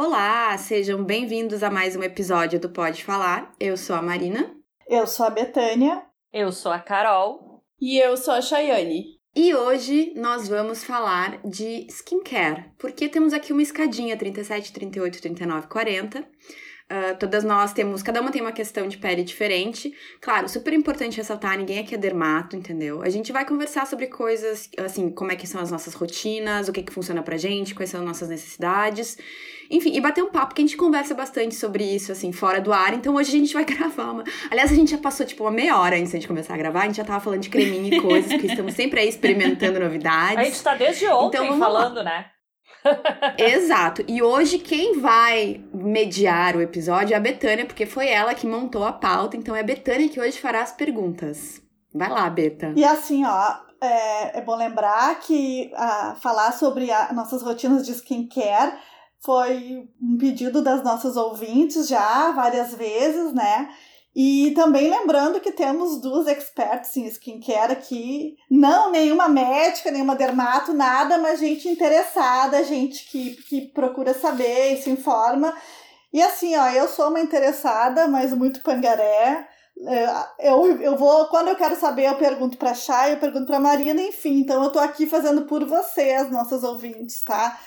Olá, sejam bem-vindos a mais um episódio do Pode Falar. Eu sou a Marina. Eu sou a Betânia. Eu sou a Carol. E eu sou a Chayane. E hoje nós vamos falar de skincare, porque temos aqui uma escadinha 37, 38, 39, 40 Uh, todas nós temos, cada uma tem uma questão de pele diferente. Claro, super importante ressaltar, ninguém aqui é dermato, entendeu? A gente vai conversar sobre coisas, assim, como é que são as nossas rotinas, o que que funciona pra gente, quais são as nossas necessidades. Enfim, e bater um papo, que a gente conversa bastante sobre isso, assim, fora do ar. Então hoje a gente vai gravar uma... Aliás, a gente já passou, tipo, uma meia hora antes de começar a gravar. A gente já tava falando de creminho e coisas, porque estamos sempre aí experimentando novidades. A gente tá desde ontem então, falando, lá. né? Exato. E hoje quem vai mediar o episódio é a Betânia, porque foi ela que montou a pauta. Então é a Betânia que hoje fará as perguntas. Vai lá, Beta. E assim, ó, é, é bom lembrar que a, falar sobre a, nossas rotinas de skincare foi um pedido das nossas ouvintes já várias vezes, né? E também lembrando que temos duas experts em skincare aqui. Não nenhuma médica, nenhuma dermato, nada, mas gente interessada, gente que, que procura saber e se informa. E assim, ó, eu sou uma interessada, mas muito pangaré. É, eu, eu vou, quando eu quero saber, eu pergunto pra Chay, eu pergunto pra Marina, enfim. Então eu tô aqui fazendo por vocês, nossas ouvintes, tá?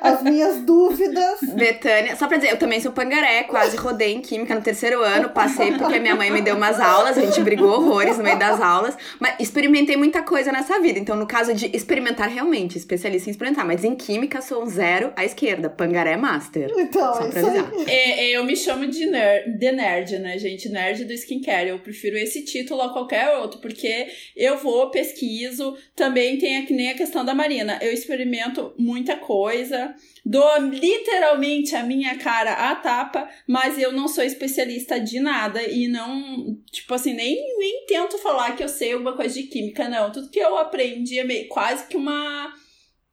As minhas dúvidas. Betânia, só pra dizer, eu também sou pangaré, quase rodei em química no terceiro ano, passei porque minha mãe me deu umas aulas, a gente brigou horrores no meio das aulas, mas experimentei muita coisa nessa vida. Então, no caso de experimentar realmente, especialista em experimentar, mas em química sou um zero à esquerda, pangaré master. Então, só pra avisar. É, é, eu me chamo de nerd, de nerd, né, gente? Nerd do skincare eu prefiro esse título a qualquer outro, porque eu vou, pesquiso, também tem que nem a questão da Marina. Eu experimento muita coisa, dou literalmente a minha cara à tapa, mas eu não sou especialista de nada e não, tipo assim, nem, nem tento falar que eu sei alguma coisa de química, não. Tudo que eu aprendi é meio, quase que uma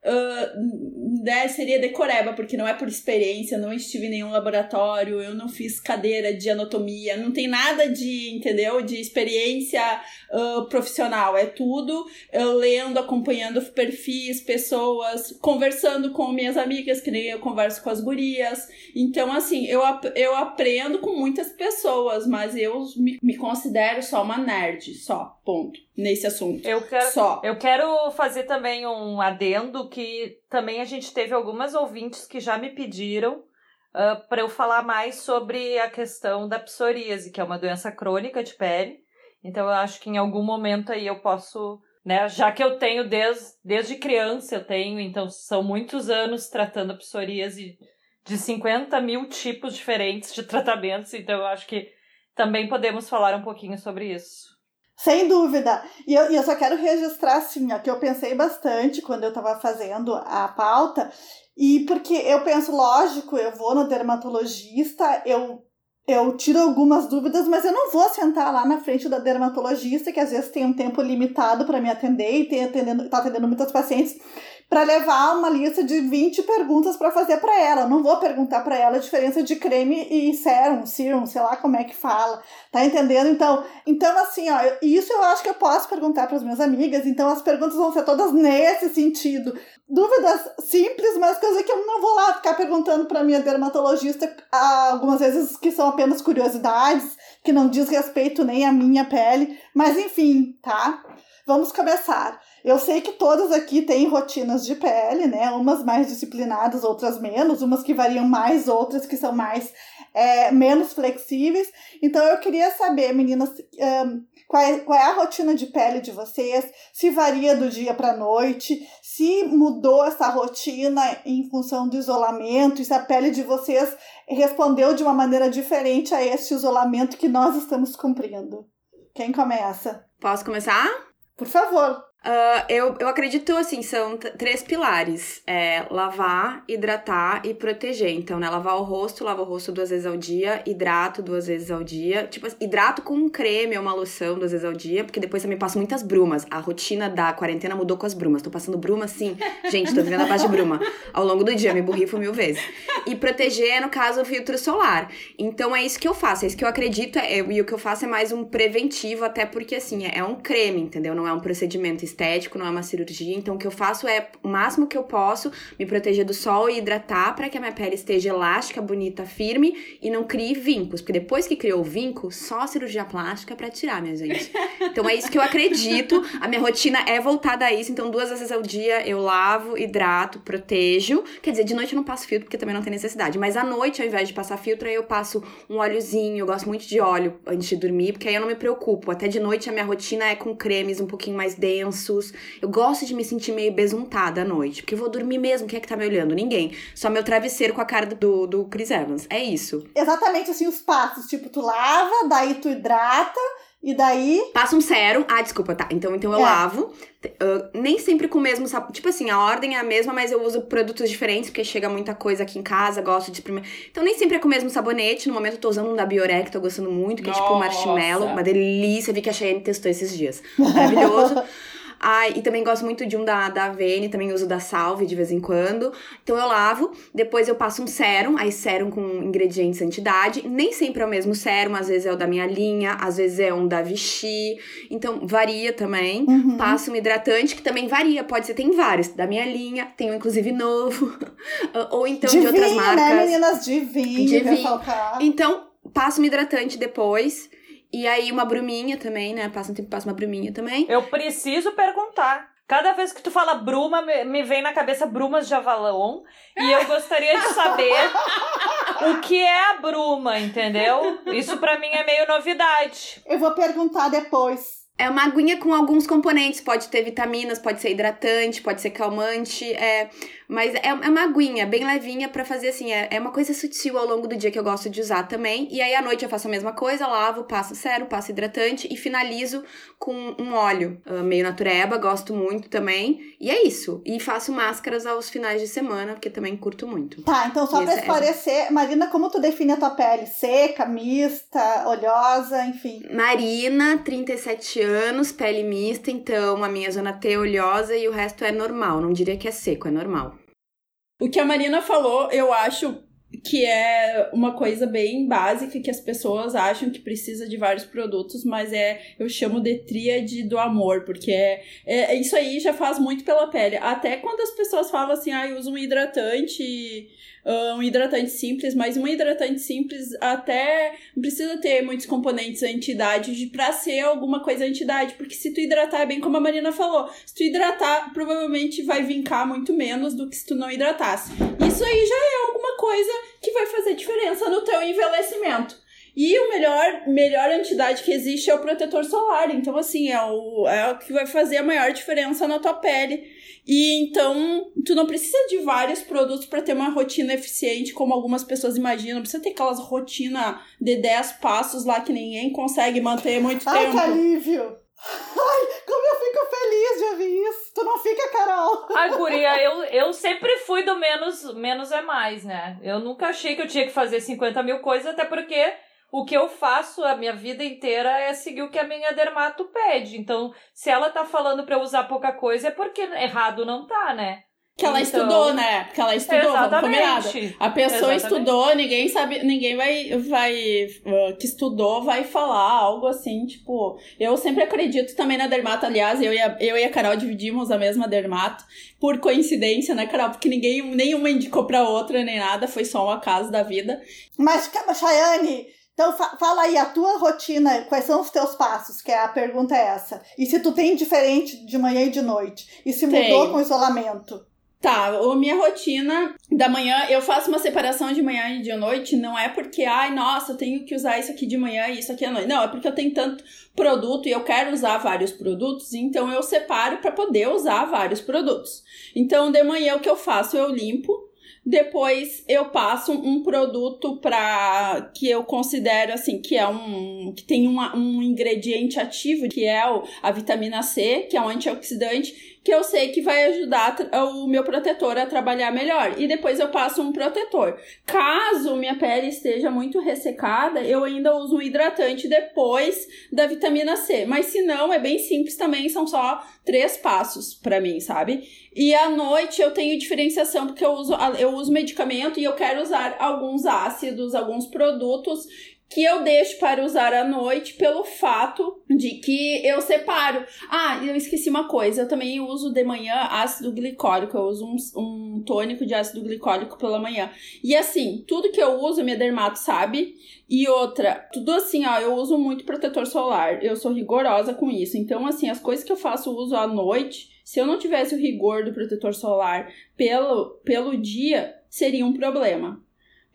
Uh, seria decoreba, porque não é por experiência, não estive em nenhum laboratório, eu não fiz cadeira de anatomia, não tem nada de, entendeu? De experiência uh, profissional. É tudo eu lendo, acompanhando perfis, pessoas, conversando com minhas amigas, que nem eu converso com as gurias. Então, assim, eu, eu aprendo com muitas pessoas, mas eu me, me considero só uma nerd, só, ponto nesse assunto. Eu quero, Só. Eu quero fazer também um adendo que também a gente teve algumas ouvintes que já me pediram uh, para eu falar mais sobre a questão da psoríase, que é uma doença crônica de pele. Então eu acho que em algum momento aí eu posso, né, já que eu tenho desde, desde criança, eu tenho, então são muitos anos tratando a psoríase de 50 mil tipos diferentes de tratamentos, então eu acho que também podemos falar um pouquinho sobre isso. Sem dúvida. E eu, e eu só quero registrar, assim, ó, que eu pensei bastante quando eu estava fazendo a pauta, e porque eu penso, lógico, eu vou no dermatologista, eu, eu tiro algumas dúvidas, mas eu não vou sentar lá na frente da dermatologista, que às vezes tem um tempo limitado para me atender e atendendo, tá atendendo muitas pacientes para levar uma lista de 20 perguntas para fazer para ela. Não vou perguntar para ela a diferença de creme e sérum, serum, sei lá como é que fala. Tá entendendo? Então, então assim, ó, isso eu acho que eu posso perguntar para as minhas amigas, então as perguntas vão ser todas nesse sentido. Dúvidas simples, mas coisa que eu não vou lá ficar perguntando para minha dermatologista algumas vezes que são apenas curiosidades, que não diz respeito nem à minha pele, mas enfim, tá? Vamos começar. Eu sei que todas aqui têm rotinas de pele, né? Umas mais disciplinadas, outras menos, umas que variam mais, outras que são mais é, menos flexíveis. Então eu queria saber, meninas, um, qual, é, qual é a rotina de pele de vocês? Se varia do dia para noite? Se mudou essa rotina em função do isolamento? E se a pele de vocês respondeu de uma maneira diferente a este isolamento que nós estamos cumprindo? Quem começa? Posso começar? Por favor. Uh, eu, eu acredito, assim, são três pilares. É lavar, hidratar e proteger. Então, né, lavar o rosto, lavo o rosto duas vezes ao dia, hidrato duas vezes ao dia. Tipo, hidrato com um creme ou uma loção duas vezes ao dia, porque depois também passo muitas brumas. A rotina da quarentena mudou com as brumas. Tô passando bruma, assim. Gente, tô vivendo a base de bruma. Ao longo do dia, me borrifo mil vezes. E proteger, no caso, o filtro solar. Então, é isso que eu faço, é isso que eu acredito. É, e o que eu faço é mais um preventivo, até porque, assim, é, é um creme, entendeu? Não é um procedimento estético, não é uma cirurgia. Então, o que eu faço é o máximo que eu posso me proteger do sol e hidratar para que a minha pele esteja elástica, bonita, firme e não crie vincos. Porque depois que criou o vinco, só a cirurgia plástica para tirar, minha gente. Então, é isso que eu acredito. A minha rotina é voltada a isso. Então, duas vezes ao dia eu lavo, hidrato, protejo. Quer dizer, de noite eu não passo filtro porque também não tem necessidade. Mas à noite, ao invés de passar filtro, aí eu passo um óleozinho. Eu gosto muito de óleo antes de dormir, porque aí eu não me preocupo. Até de noite a minha rotina é com cremes um pouquinho mais densos. Eu gosto de me sentir meio besuntada à noite, porque eu vou dormir mesmo. Quem é que tá me olhando? Ninguém. Só meu travesseiro com a cara do, do Chris Evans. É isso. Exatamente assim os passos. Tipo, tu lava, daí tu hidrata. E daí. Passa um sérum. Ah, desculpa, tá. Então, então eu É. lavo. Uh, nem sempre com o mesmo sabor. Tipo assim, a ordem é a mesma, mas eu uso produtos diferentes, porque chega muita coisa aqui em casa, gosto de experimentar. Então, nem sempre é com o mesmo sabonete. No momento, eu tô usando um da Biorec, tô gostando muito, que é tipo Nossa. marshmallow. Uma delícia. Vi que a Cheyenne testou esses dias. Maravilhoso. Ai, e também gosto muito de um da, da Avene, também uso da Salve de vez em quando. Então eu lavo, depois eu passo um sérum, aí sérum com ingredientes anti-idade. Nem sempre é o mesmo sérum, às vezes é o da minha linha, às vezes é um da Vichy. Então varia também. Uhum. Passo um hidratante que também varia, pode ser, tem vários, da minha linha, tem um inclusive novo. Ou então de de outras vinho, marcas. né, meninas? Vinho. faltar. Então, passo um hidratante depois. E aí uma bruminha também, né? Passa um tempo, passo uma bruminha também. Eu preciso perguntar. Cada vez que tu fala bruma, me, me vem na cabeça brumas de Avalon. E eu gostaria de saber o que é a bruma, entendeu? Isso pra mim é meio novidade. Eu vou perguntar depois. É uma aguinha com alguns componentes. Pode ter vitaminas, pode ser hidratante, pode ser calmante. É, mas é, é uma aguinha bem levinha pra fazer assim. É, é uma coisa sutil ao longo do dia que eu gosto de usar também. E aí à noite eu faço a mesma coisa, lavo, passo sérum, passo hidratante e finalizo com um óleo ah, meio natureba. Gosto muito também. E é isso. E faço máscaras aos finais de semana, porque também curto muito. Tá, então só pra Esse é- esclarecer, Marina, como tu define a tua pele? Seca, mista, oleosa, enfim. Marina, 37 anos, pele mista, então a minha zona T é oleosa e o resto é normal. Não diria que é seco, é normal. O que a Marina falou, eu acho que é uma coisa bem básica que as pessoas acham que precisa de vários produtos, mas é eu chamo de tríade do amor, porque é, é isso aí já faz muito pela pele. Até quando as pessoas falam assim, ah, uso um hidratante, um hidratante simples, mas um hidratante simples até precisa ter muitos componentes anti-idade de- pra ser alguma coisa anti-idade, porque se tu hidratar, é bem como a Marina falou, se tu hidratar, provavelmente vai vincar muito menos do que se tu não hidratasse. Isso aí já é alguma coisa que vai fazer diferença no teu envelhecimento. E o melhor, melhor antidade que existe é o protetor solar. Então, assim, é o, é o que vai fazer a maior diferença na tua pele. E então, tu não precisa de vários produtos para ter uma rotina eficiente, como algumas pessoas imaginam. Não precisa ter aquelas rotina de 10 passos lá que ninguém consegue manter muito Ai, tempo. que alívio! Ai, como eu fico feliz de ouvir isso. Tu não fica, Carol? Ai, guria, eu, eu sempre fui do menos, menos é mais, né? Eu nunca achei que eu tinha que fazer 50 mil coisas, até porque o que eu faço a minha vida inteira é seguir o que a minha dermato pede. Então, se ela tá falando pra eu usar pouca coisa, é porque errado não tá, né? Que ela Então- estudou, né? Porque ela estudou, vamos combinar. Exatamente. A pessoa Exatamente. estudou, ninguém sabe, ninguém vai, vai uh, que estudou vai falar algo assim, tipo, eu sempre acredito também na dermato, aliás, eu e a, eu e a Carol dividimos a mesma dermato, por coincidência, né, Carol? Porque ninguém, nenhuma indicou pra outra nem nada, foi só um acaso da vida. Mas, Chayane, então fa- fala aí a tua rotina, quais são os teus passos, que é a pergunta é essa. E se tu tem diferente de manhã e de noite? E se mudou Tenho. com o isolamento? Tá, a minha rotina da manhã, eu faço uma separação de manhã e de noite, não é porque, ai, nossa, eu tenho que usar isso aqui de manhã e isso aqui à noite. Não, é porque eu tenho tanto produto e eu quero usar vários produtos, então eu separo para poder usar vários produtos. Então, de manhã o que eu faço? Eu limpo, depois eu passo um produto para que eu considero assim que é um que tem uma, um ingrediente ativo que é o, a vitamina C, que é um antioxidante que eu sei que vai ajudar o meu protetor a trabalhar melhor. E depois eu passo um protetor. Caso minha pele esteja muito ressecada, eu ainda uso um hidratante depois da vitamina C. Mas se não, é bem simples também, são só três passos pra mim, sabe? E à noite eu tenho diferenciação porque eu uso, eu uso medicamento e eu quero usar alguns ácidos, alguns produtos que eu deixo para usar à noite pelo fato de que eu separo. Ah, eu esqueci uma coisa, eu também uso de manhã ácido glicólico, eu uso um, um tônico de ácido glicólico pela manhã. E assim, tudo que eu uso, minha dermato sabe. E outra, tudo assim, ó, eu uso muito protetor solar, eu sou rigorosa com isso. Então, assim, as coisas que eu faço uso à noite, se eu não tivesse o rigor do protetor solar pelo, pelo dia, seria um problema.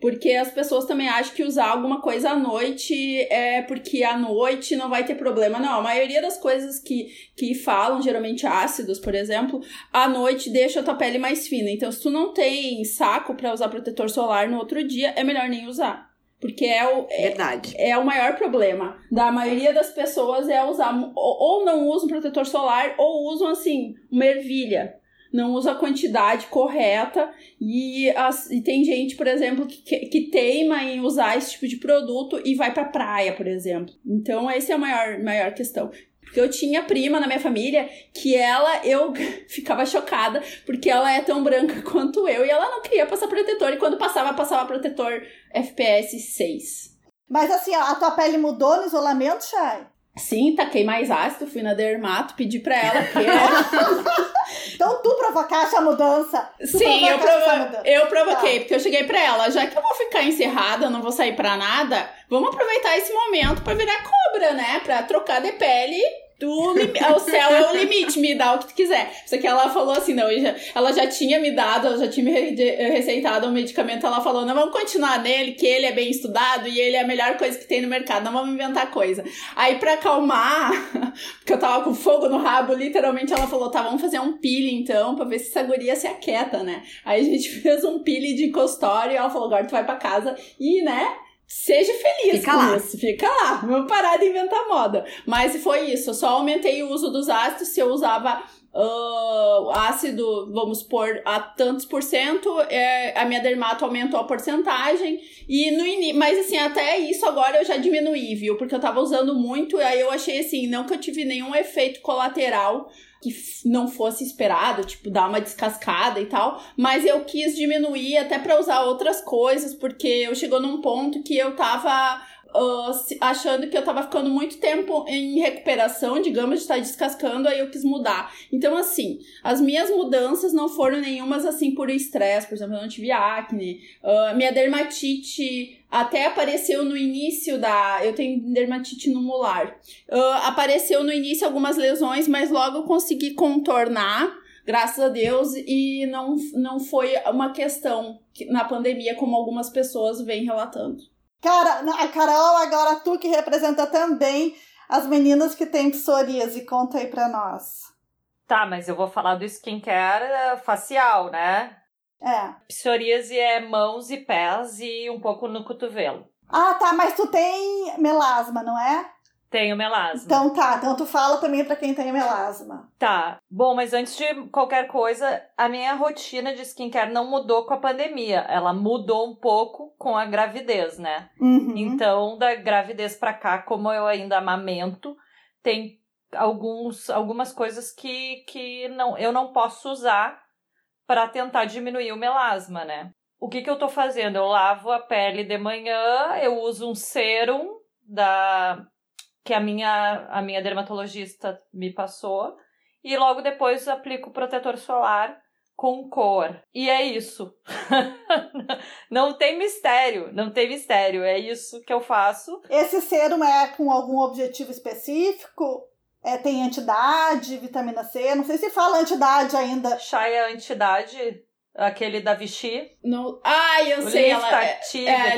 Porque as pessoas também acham que usar alguma coisa à noite é porque à noite não vai ter problema. Não, a maioria das coisas que, que falam, geralmente ácidos, por exemplo, à noite deixa a tua pele mais fina. Então, se tu não tem saco para usar protetor solar no outro dia, é melhor nem usar. Porque é o, é, Verdade. é o maior problema da maioria das pessoas é usar ou, ou não usam protetor solar ou usam assim, uma ervilha não usa a quantidade correta e, as, e tem gente, por exemplo, que, que teima em usar esse tipo de produto e vai pra praia, por exemplo. Então, essa é a maior, maior questão. Porque eu tinha prima na minha família que ela, eu ficava chocada, porque ela é tão branca quanto eu e ela não queria passar protetor. E quando passava, passava protetor FPS 6. Mas assim, a tua pele mudou no isolamento, Chay? Sim, taquei mais ácido, fui na dermato, pedi pra ela que Então tu provocaste a mudança. Tu Sim, eu, provo mudança. eu provoquei, Tá. porque eu cheguei pra ela, já que eu vou ficar encerrada, não vou sair pra nada, vamos aproveitar esse momento pra virar cobra, né? Pra trocar de pele. Do lim- o céu é o limite, me dá o que tu quiser. Só que ela falou assim, não, já- ela já tinha me dado, ela já tinha me re- receitado um medicamento, ela falou, não, vamos continuar nele, que ele é bem estudado e ele é a melhor coisa que tem no mercado, não vamos inventar coisa. Aí pra acalmar, porque eu tava com fogo no rabo, literalmente ela falou, tá, vamos fazer um peeling então, pra ver se essa guria se aquieta, né? Aí a gente fez um peeling de costório e ela falou, agora tu vai pra casa e, né, seja feliz Fica lá. isso. Fica lá, vamos parar de inventar moda. Mas foi isso, eu só aumentei o uso dos ácidos, se eu usava... ah, ácido, vamos pôr a tantos por cento, é, a minha dermato aumentou a porcentagem, e no início, mas assim, até isso agora eu já diminuí, viu? Porque eu tava usando muito, e aí eu achei assim, não que eu tive nenhum efeito colateral que não fosse esperado, tipo, dar uma descascada e tal, mas eu quis diminuir até pra usar outras coisas, porque eu chegou num ponto que eu tava se- achando que eu tava ficando muito tempo em recuperação, digamos, de estar descascando, aí eu quis mudar. Então, assim, as minhas mudanças não foram nenhumas assim por estresse, por exemplo, eu não tive acne, ah, minha dermatite até apareceu no início da. Eu tenho dermatite no molar. Ah, apareceu no início algumas lesões, mas logo eu consegui contornar, graças a Deus, e não, não foi uma questão que- na pandemia, como algumas pessoas vêm relatando. Cara, a Carol, agora tu que representa também as meninas que têm psoríase, conta aí pra nós. Tá, mas eu vou falar do skincare eh, facial, né? É. Psoríase é mãos e pés e um pouco no cotovelo. Ah, tá, mas tu tem melasma, não é? Tenho melasma. Então tá, então tu fala também pra quem tem melasma. Tá. Bom, mas antes de qualquer coisa, a minha rotina de skincare não mudou com a pandemia. Ela mudou um pouco com a gravidez, né? Uhum. Então, da gravidez pra cá, como eu ainda amamento, tem alguns, algumas coisas que, que não, eu não posso usar para tentar diminuir o melasma, né? O que, que eu tô fazendo? Eu lavo a pele de manhã, eu uso um serum da que a minha, a minha dermatologista me passou, e logo depois aplico protetor solar com cor. E é isso. não tem mistério, não tem mistério. É isso que eu faço. Esse serum é com algum objetivo específico? É, tem antidade, vitamina C? Não sei se fala antidade ainda. Chaya Antidade, aquele da Vichy. No... Ai, eu O sei, ela é... É.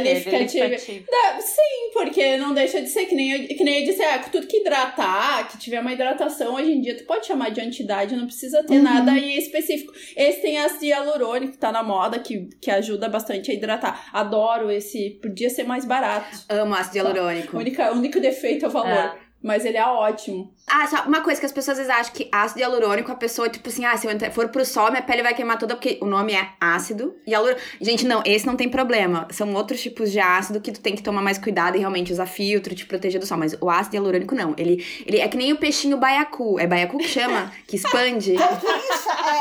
Dá- Sim, porque não deixa de ser que nem, eu, que nem eu disse, é, tudo que hidratar, que tiver uma hidratação hoje em dia, tu pode chamar de antidade, não precisa ter Uhum. nada em específico. Esse tem ácido hialurônico, que tá na moda, que, que ajuda bastante a hidratar. Adoro esse, podia ser mais barato. Amo ácido hialurônico. O único, o único defeito é o valor. É. Mas ele é ótimo. Ah, só uma coisa que as pessoas às vezes acham que ácido hialurônico, a pessoa, tipo assim, ah, se eu for pro sol, minha pele vai queimar toda, porque o nome é ácido hialurônico. Gente, não, esse não tem problema. São outros tipos de ácido que tu tem que tomar mais cuidado e realmente usar filtro, te proteger do sol. Mas o ácido hialurônico não. Ele, ele é que nem o peixinho baiacu. É baiacu que chama? Que expande.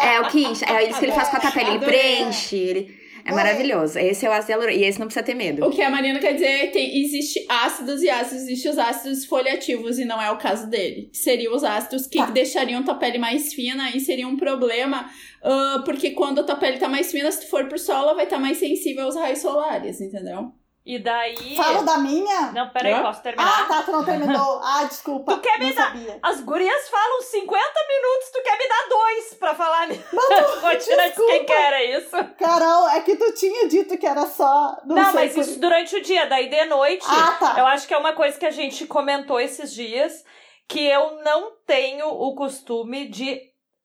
É o que incha, é. É, o que incha. É isso que ele faz com a tua pele. Ele preenche, ele... É maravilhoso. Esse é o ácido hialurônico. E esse não precisa ter medo. O que a Marina quer dizer é que existe ácidos e ácidos, existe os ácidos esfoliativos e não é o caso dele. Seriam os ácidos que Tá. deixariam tua pele mais fina e seria um problema, ah, porque quando a tua pele tá mais fina, se tu for pro sol, ela vai estar mais sensível aos raios solares, entendeu? E daí. Fala da minha? Não, peraí, posso terminar? Ah, tá, tu não terminou. Ah, desculpa. Tu quer me dar- sabia. As gurias falam 50 minutos, tu quer me dar dois pra falar nisso. Rotina de quem quer, é isso? Carol, é que tu tinha dito que era só. Não, Não, sei mas por- isso durante o dia, daí de noite. Ah, tá. Eu acho que é uma coisa que a gente comentou esses dias, que eu não tenho o costume de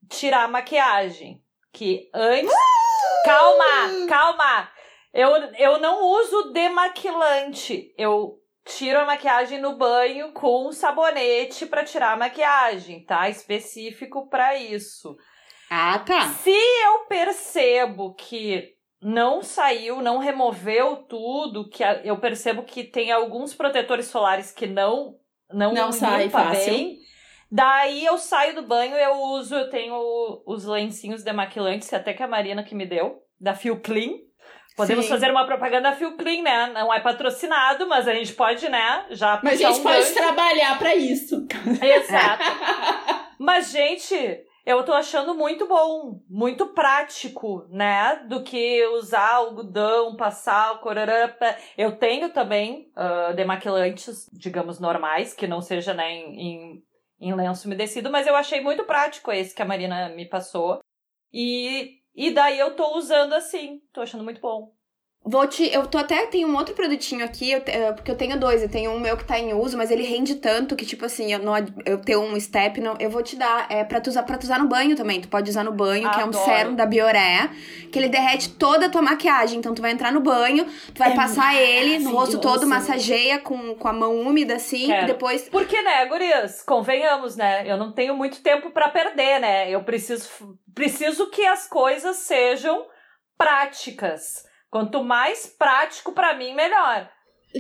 tirar maquiagem. Que antes. Calma, calma! Eu, eu não uso demaquilante. Eu tiro a maquiagem no banho com um sabonete pra tirar a maquiagem, tá? Específico pra isso. Ah, tá. Se eu percebo que não saiu, não removeu tudo, que eu percebo que tem alguns protetores solares que não não, Não sai fácil. bem, daí eu saio do banho, eu uso, eu tenho os lencinhos demaquilantes, até que a Marina que me deu, da Feel Clean. Podemos Sim. fazer uma propaganda da Feel Clean, né? Não é patrocinado, mas a gente pode, né? Já Mas a gente um pode gancho. trabalhar pra isso. Exato. Mas, gente, eu tô achando muito bom, muito prático, né? Do que usar algodão, passar o corarapa. Eu tenho também ah, demaquilantes, digamos, normais, que não seja, né, em, em lenço umedecido, mas eu achei muito prático esse que a Marina me passou. E, e daí eu tô usando assim, tô achando muito bom. Vou te. Eu tô até. Tenho um outro produtinho aqui, eu eh, porque eu tenho dois. Eu tenho um meu que tá em uso, mas ele rende tanto que, tipo assim, eu, não, eu tenho um step, não, eu vou te dar. É pra tu, usar, pra tu usar no banho também. Tu pode usar no banho, que é um sérum da Bioré, que ele derrete toda a tua maquiagem. Então tu vai entrar no banho, tu vai É passar ele no rosto todo, massageia com, com a mão úmida, assim, Quero. e depois. Porque, né, gurias, convenhamos, né? Eu não tenho muito tempo pra perder, né? Eu preciso, preciso que as coisas sejam práticas. Quanto mais prático pra mim, melhor.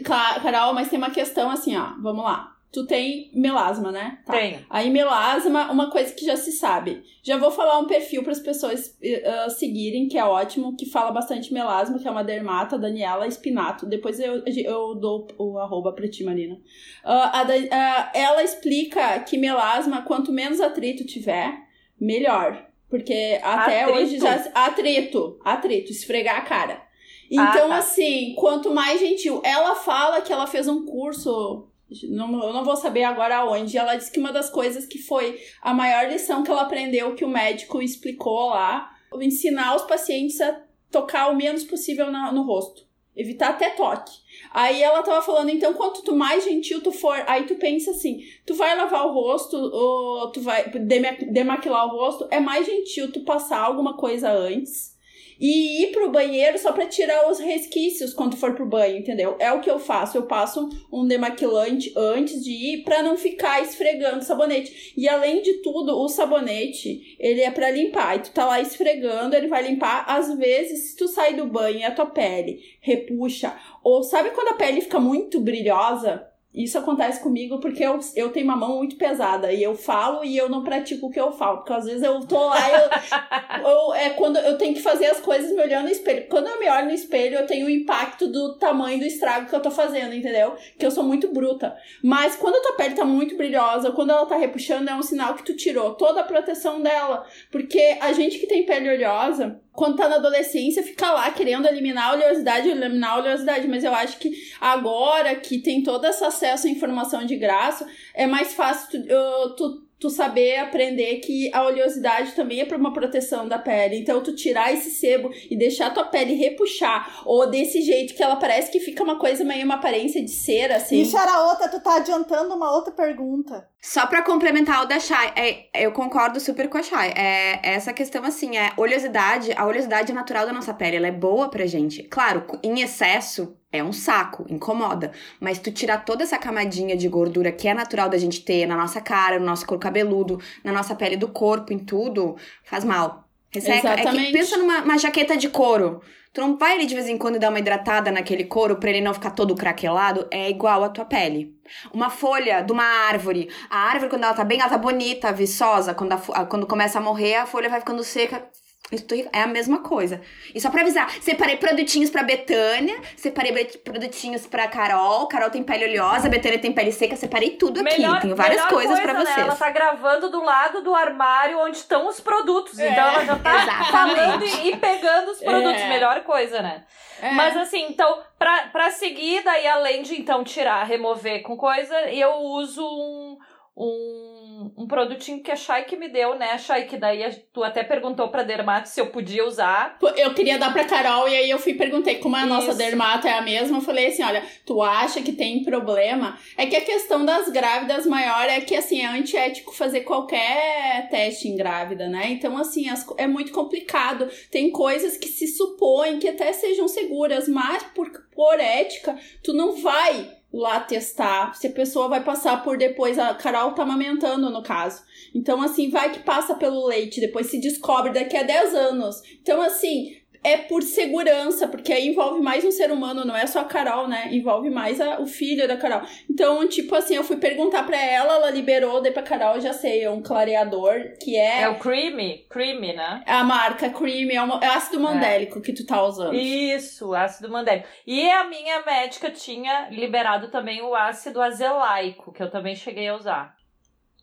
Claro, Carol, mas tem uma questão assim, ó. Vamos lá. Tu tem melasma, né? Tá. Tenho. Aí, melasma, uma coisa que já se sabe. Já vou falar um perfil para as pessoas ah, seguirem, que é ótimo, que fala bastante melasma, que é uma dermata, Daniela Espinato. Depois eu, eu dou o arroba pra ti, Marina. Ah, a ah, ela explica que melasma, quanto menos atrito tiver, melhor. Porque até Atrito? hoje já. Atrito, atrito, esfregar a cara. Então, Ah, tá. assim, quanto mais gentil. Ela fala que ela fez um curso. Não, eu não vou saber agora aonde. Ela disse que uma das coisas que foi a maior lição que ela aprendeu, que o médico explicou lá, ensinar os pacientes a tocar o menos possível na- no rosto. Evitar até toque. Aí ela tava falando, então, quanto tu mais gentil tu for, aí tu pensa assim, tu vai lavar o rosto, ou tu vai dema- demaquilar o rosto, é mais gentil tu passar alguma coisa antes e ir pro banheiro só pra tirar os resquícios quando for pro banho, entendeu? É o que eu faço, eu passo um demaquilante antes de ir pra não ficar esfregando o sabonete. E além de tudo, o sabonete, ele é pra limpar. E tu tá lá esfregando, ele vai limpar. Às vezes, se tu sai do banho e a tua pele repuxa, ou sabe quando a pele fica muito brilhosa? Isso acontece comigo porque eu, eu tenho uma mão muito pesada e eu falo e eu não pratico o que eu falo. Porque às vezes eu tô lá e eu, eu- é quando eu tenho que fazer as coisas me olhando no espelho. Quando eu me olho no espelho, eu tenho o impacto do tamanho do estrago que eu tô fazendo, entendeu? Que eu sou muito bruta. Mas quando a tua pele tá muito brilhosa, quando ela tá repuxando, é um sinal que tu tirou toda a proteção dela. Porque a gente que tem pele oleosa, quando tá na adolescência, fica lá querendo eliminar a oleosidade, eliminar a oleosidade. Mas eu acho que agora que tem todo esse acesso à informação de graça, é mais fácil tu, tu, tu saber aprender que a oleosidade também é para uma proteção da pele. Então, tu tirar esse sebo e deixar tua pele repuxar, ou desse jeito que ela parece que fica uma coisa meio uma aparência de cera, assim. Isso era outra, tu tá adiantando uma outra pergunta. Só pra complementar o da Shai, é, eu concordo super com a Shai. É, essa questão, assim, é oleosidade. A oleosidade é natural da nossa pele, ela é boa pra gente. Claro, em excesso é um saco, incomoda. Mas tu tirar toda essa camadinha de gordura que é natural da gente ter na nossa cara, no nosso couro cabeludo, na nossa pele do corpo, em tudo, faz mal. Resseca. É que Exatamente. pensa numa uma jaqueta de couro. Tu não vai ali de vez em quando dar uma hidratada naquele couro pra ele não ficar todo craquelado? É igual a tua pele. Uma folha de uma árvore. A árvore, quando ela tá bem, ela tá bonita, viçosa. Quando, a- quando começa a morrer, a folha vai ficando seca. Eu tô rica. É a mesma coisa. E só pra avisar, separei produtinhos pra Betânia, separei produtinhos pra Carol. Carol tem pele oleosa, Betânia tem pele seca, separei tudo aqui. Tenho várias melhor coisas coisa, pra né? vocês. Ela tá gravando do lado do armário onde estão os produtos. É, então ela já tá exatamente. falando e e pegando os produtos. É. Melhor coisa, né? É. Mas assim, então, pra, pra seguir, daí além de então tirar, remover com coisa, eu uso um, um, um produtinho que a Shai que me deu, né, Shai? Que daí a- tu até perguntou pra Dermato se eu podia usar. Eu queria dar pra Carol e aí eu fui perguntei como a nossa Isso. dermato é a mesma. Eu falei assim: olha, tu acha que tem problema? É que a questão das grávidas maior é que assim, é antiético fazer qualquer teste em grávida, né? Então, assim, as é muito complicado. Tem coisas que se supõem que até sejam seguras, mas por, por ética, tu não vai lá testar se a pessoa vai passar por depois. A Carol tá amamentando, no caso. Então, assim, vai que passa pelo leite, depois se descobre daqui a 10 anos. Então, assim, é por segurança, porque aí envolve mais um ser humano, não é só a Carol, né? Envolve mais a- o filho da Carol. Então, tipo assim, eu fui perguntar pra ela, ela liberou, dei pra Carol, eu já sei, é um clareador, que É, é, o Creamy, Creamy, né? a marca Cream, é, uma- é ácido mandélico que tu tá usando. Isso, ácido mandélico. E a minha médica tinha liberado também o ácido azelaico, que eu também cheguei a usar.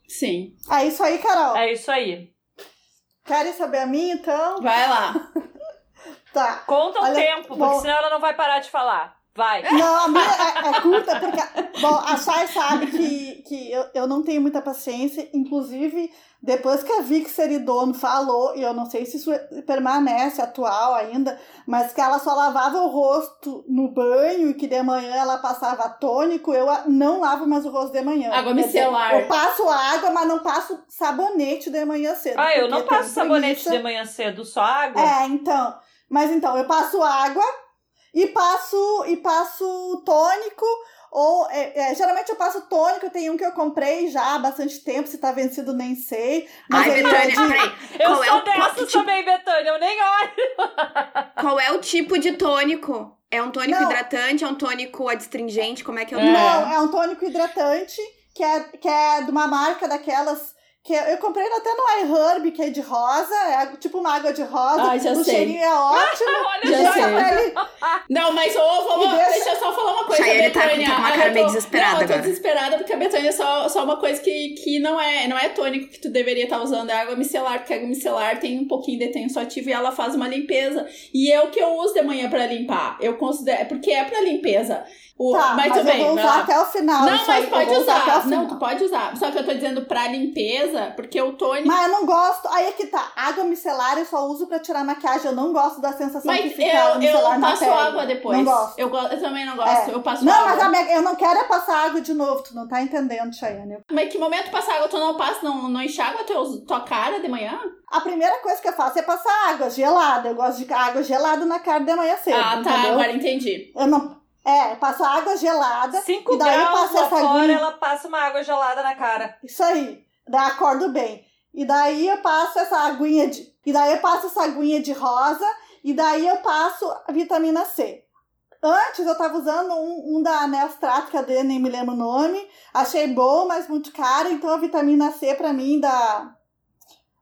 Sim. É isso aí, Carol. É isso aí. Querem saber a minha, então? Vai lá. Tá. Conta o Olha, tempo, porque bom. senão ela não vai parar de falar. Vai. Não, a minha é, é curta, porque. Bom, a Chay sabe que, que eu, eu não tenho muita paciência. Inclusive, depois que a Vic Seridono falou, e eu não sei se isso permanece atual ainda, mas que ela só lavava o rosto no banho e que de manhã ela passava tônico, eu não lavo mais o rosto de manhã. Água micelar. Eu passo água, mas não passo sabonete de manhã cedo. Ah, eu porque não passo sabonete preguiça. de manhã cedo, só água. É, então. Mas então, eu passo água e passo e passo tônico. Ou é, é, geralmente eu passo tônico, tem um que eu comprei já há bastante tempo, se tá vencido nem sei. Mas Ai, ele é Betânia, de- peraí. Eu Qual é sou o dessas pocket- também, Betânia, eu nem olho. Qual é o tipo de tônico? É um tônico Não. hidratante? É um tônico adstringente? Como é que é o É. Não, é um tônico hidratante, que é, que é de uma marca daquelas. Que eu comprei até no iHerb, que é de rosa, é tipo uma água de rosa. Ah, já o sei. cheirinho é ótimo. Olha Já só. sei. Ele- Não, mas ô, vamos, deixa... deixa- eu só falar uma coisa, Chayane tá- tá com uma cara eu meio tô- desesperada Não, eu tô agora. desesperada porque a Betânia é só, só uma coisa que, que não, é, não é tônico que tu deveria estar usando, é água micelar, porque a água micelar tem um pouquinho de tenso ativo e ela faz uma limpeza. E é o que eu uso de manhã pra limpar. Eu considero, porque é pra limpeza. O, Tá, mas, mas, bem, eu vou usar até o final. Não, mas pode usar usar. Não, tu pode usar. Só que eu tô dizendo pra limpeza, porque o tônico. Mas eu não gosto. Aí é que tá. Água micelar eu só uso pra tirar maquiagem. Eu não gosto da sensação Mas que fica água eu, micelar eu na passo pele. água depois. Não gosto. Eu, eu também não gosto. É. Eu passo Não, água. mas a minha- eu não quero é passar água de novo. Tu não tá entendendo, Chayane. Mas que momento passar água tu não passa, não, não enxágua teu, tua cara de manhã? A primeira coisa que eu faço é passar água gelada. Eu gosto de água gelada na cara de manhã cedo. ah, tá, entendeu? agora entendi. Eu não. É, eu passo água gelada. 5 E daí eu graus passo lá essa fora, aguinha. ela passa uma água gelada na cara. Isso aí. Daí acordo bem. E daí eu passo essa aguinha de. E daí eu passo essa aguinha de rosa. E daí eu passo a vitamina C. Antes eu tava usando um, um da Neostrato, que a Dê nem me lembro o nome. Achei bom, mas muito caro. Então a vitamina C pra mim da.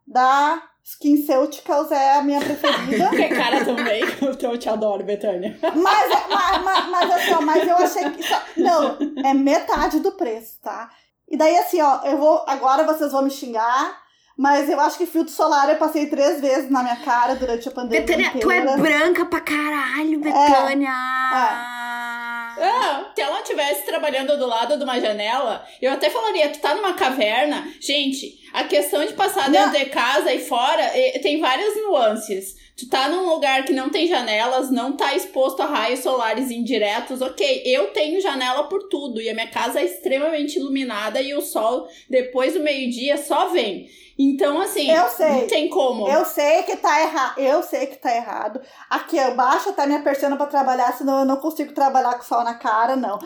Da SkinCeuticals é a minha preferida. Que cara também. Então eu te adoro, Betânia. Mas, é- mas, mas, mas assim, ó, mas eu achei que. Só, não, é metade do preço, tá? E daí, assim, ó, eu vou. Agora vocês vão me xingar, mas eu acho que filtro solar eu passei três vezes na minha cara durante a pandemia. Betânia, tu é inteira. branca pra caralho, Betânia. Ah, se ela estivesse trabalhando do lado de uma janela, eu até falaria, tu tá numa caverna. Gente, a questão de passar Não. dentro de casa e fora eh, tem várias nuances. Tu tá num lugar que não tem janelas, não tá exposto a raios solares indiretos, ok. Eu tenho janela por tudo e a minha casa é extremamente iluminada e o sol, depois do meio-dia, só vem. Então, assim, Eu sei. não tem como. Eu sei que tá errado. Eu sei que tá errado. Aqui, eu baixo até minha persiana pra trabalhar, senão eu não consigo trabalhar com sol na cara, não.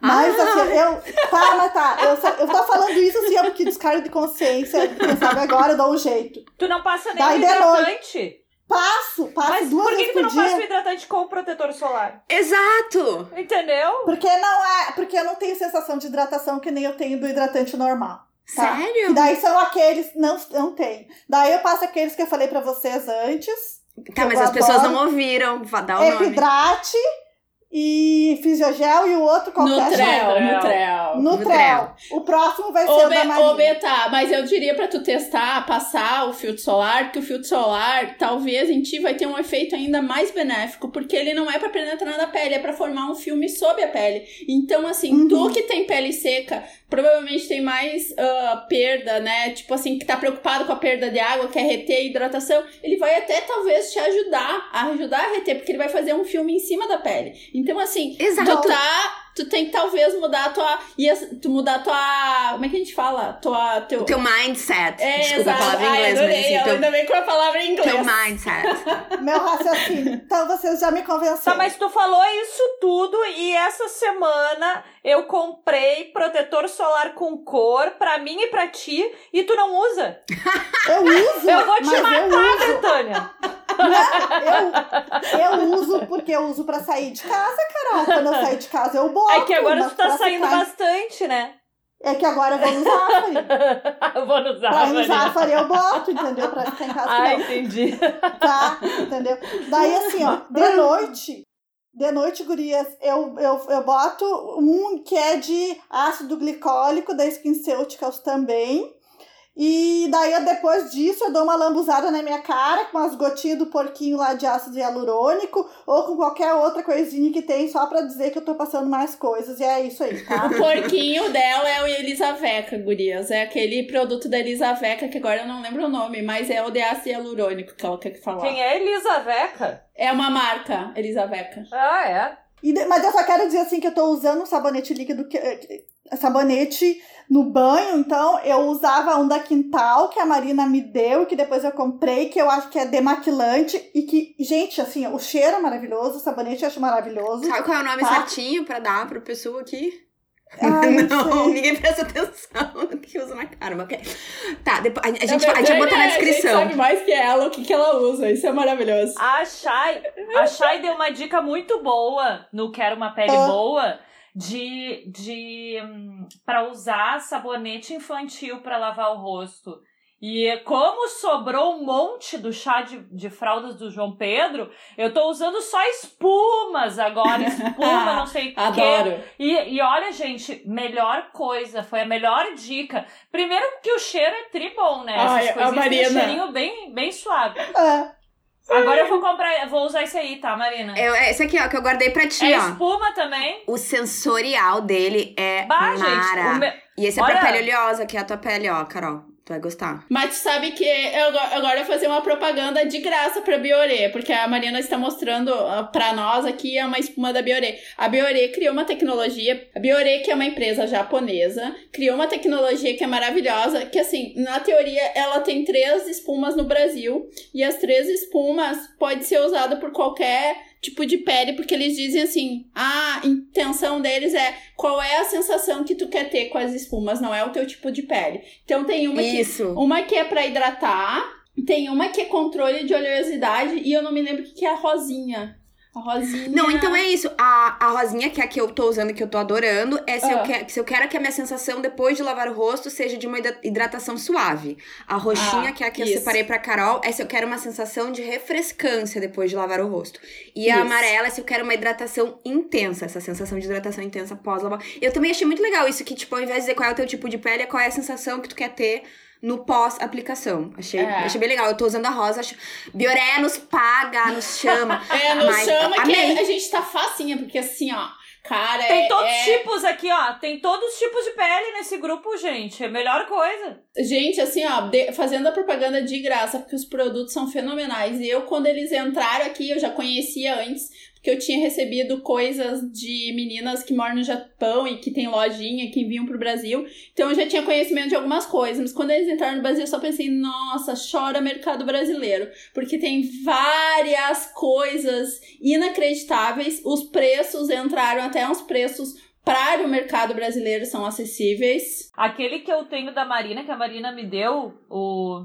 Mas Ah. assim, eu. Tá, mas tá. Eu, só- eu tô falando isso assim, porque descargo de consciência. Quem sabe agora eu dou um jeito. Tu não passa nem Daí hidratante. Passo, passo Mas duas por que, que tu não passa o hidratante com o protetor solar? Exato! Entendeu? Porque não é. Porque eu não tenho sensação de hidratação que nem eu tenho do hidratante normal. Tá? Sério? E daí são aqueles. Não, não tem. Daí eu passo aqueles que eu falei pra vocês antes. Tá, mas as pessoas não ouviram. Vá- Dá o nome. E Fisiogel e o outro qualquer Nutrel, Nutrel. Nutrel. Nutrel. O próximo vai ser Ô, o da Maria. ô, Beta, mas eu diria pra tu testar, passar o filtro solar, porque o filtro solar, talvez em ti vai ter um efeito ainda mais benéfico, porque ele não é pra penetrar na pele, é pra formar um filme sob a pele. Então, assim, Uhum. tu que tem pele seca, provavelmente tem mais ah, perda, né? Tipo assim, que tá preocupado com a perda de água, quer reter a hidratação, ele vai até talvez te ajudar, a ajudar a reter, porque ele vai fazer um filme em cima da pele. Então, assim, Exato. tu tá. Tu tem que talvez mudar a tua. E tu mudar a tua. Como é que a gente fala? Tua. Teu, O teu mindset. é, Desculpa a exato. palavra em Ai, inglês, adorei. mas assim, teu, ainda vem com a palavra em inglês. teu mindset. Meu raciocínio. Então vocês já me Tá, convenceram. mas tu falou isso tudo e essa semana eu comprei protetor solar com cor pra mim e pra ti e tu não usa. Eu uso. Eu vou te mas matar, eu Eu, eu uso porque eu uso pra sair de casa, Carol. Quando eu saio de casa, eu boto. É que agora tu tá pra saindo ficar bastante, né? É que agora eu vou no Zafari. eu vou no Pra ir no Zafari. Zafari eu boto, entendeu? Pra ficar em casa Ah, entendi. Tá, entendeu? Daí assim, ó, de noite, de noite, gurias, eu, eu, eu boto um que é de ácido glicólico da SkinCeuticals também. E daí, depois disso, eu dou uma lambuzada na minha cara com umas gotinhas do porquinho lá de ácido hialurônico ou com qualquer outra coisinha que tem só pra dizer que eu tô passando mais coisas. E é isso aí, tá? O porquinho dela é o Elisaveca, gurias. É aquele produto da Elisaveca, que agora eu não lembro o nome, mas é o de ácido hialurônico que ela quer falar. Quem é Elisa Veca? É uma marca, Elisaveca. Ah, é? E mas eu só quero dizer assim que eu tô usando um sabonete líquido, que, que- sabonete no banho, então eu usava um da Quintal que a Marina me deu, que depois eu comprei, que eu acho que é demaquilante e que, gente, assim, o cheiro é maravilhoso, o sabonete eu acho maravilhoso. Sabe qual é o nome Tá. certinho pra dar pro pessoa aqui? Ai, não não, sei. ninguém presta atenção no que usa na cara, mas ok. Tá, depois, a, a gente, É vai- a gente vai botar na verdade, A descrição. gente sabe mais que ela, o que, que ela usa. Isso é maravilhoso. A Shai, a Shai deu uma dica muito boa no Quero Uma Pele Ah. Boa de, de hum, para usar sabonete infantil para lavar o rosto. E como sobrou um monte do chá de, de fraldas do João Pedro, eu tô usando só espumas agora. Espuma, não sei o quê. Adoro. E, e olha, gente, melhor coisa, foi a melhor dica. Primeiro que o cheiro é tribom, né? Essas Ai, a têm um Marina. cheirinho bem, bem suave. É. Agora eu vou comprar, vou usar esse aí, tá, Marina? Eu, esse aqui, ó, que eu guardei pra ti, É ó. espuma também. O sensorial dele é Bah, gente, mara. o me- E esse é Olha- pra pele oleosa, que é a tua pele, ó, Carol. Tu vai gostar. Mas tu sabe que eu go- agora vou fazer uma propaganda de graça pra Bioré, porque a Marina está mostrando ah, pra nós aqui é uma espuma da Bioré. A Bioré criou uma tecnologia, a Bioré que é uma empresa japonesa, criou uma tecnologia que é maravilhosa, que assim, na teoria ela tem três espumas no Brasil, e as três espumas pode ser usada por qualquer tipo de pele, porque eles dizem assim, a intenção deles é qual é a sensação que tu quer ter com as espumas, não é o teu tipo de pele. Então tem uma que Isso. uma que é pra hidratar, tem uma que é controle de oleosidade e eu não me lembro o que que é a rosinha. A rosinha. Não, então é isso. A, a rosinha, que é a que eu tô usando, que eu tô adorando, é se, eu, Ah. quer, se eu quero que a minha sensação depois de lavar o rosto seja de uma hidra- hidratação suave. A roxinha, Ah, que é a que eu isso. separei pra Carol, é se eu quero uma sensação de refrescância depois de lavar o rosto. E a Isso. amarela é se eu quero uma hidratação intensa, essa sensação de hidratação intensa pós lavar. Eu também achei muito legal isso, que, tipo, ao invés de dizer qual é o teu tipo de pele, é qual é a sensação que tu quer ter no pós-aplicação. Achei, É. achei bem legal. Eu tô usando a rosa. Acho... Bioré nos paga, nos chama. É, não Mas, chama que amei. a gente tá facinha, porque assim, ó, cara, Tem é, todos é- os tipos aqui, ó. Tem todos os tipos de pele nesse grupo, gente. É a melhor coisa. Gente, assim, ó, de- fazendo a propaganda de graça, porque os produtos são fenomenais. E eu, quando eles entraram aqui, eu já conhecia antes, porque eu tinha recebido coisas de meninas que moram no Japão e que tem lojinha, que enviam pro Brasil. Então eu já tinha conhecimento de algumas coisas. Mas quando eles entraram no Brasil, eu só pensei, nossa, chora mercado brasileiro. Porque tem várias coisas inacreditáveis. Os preços entraram até uns preços para o mercado brasileiro são acessíveis. Aquele que eu tenho da Marina, que a Marina me deu, o.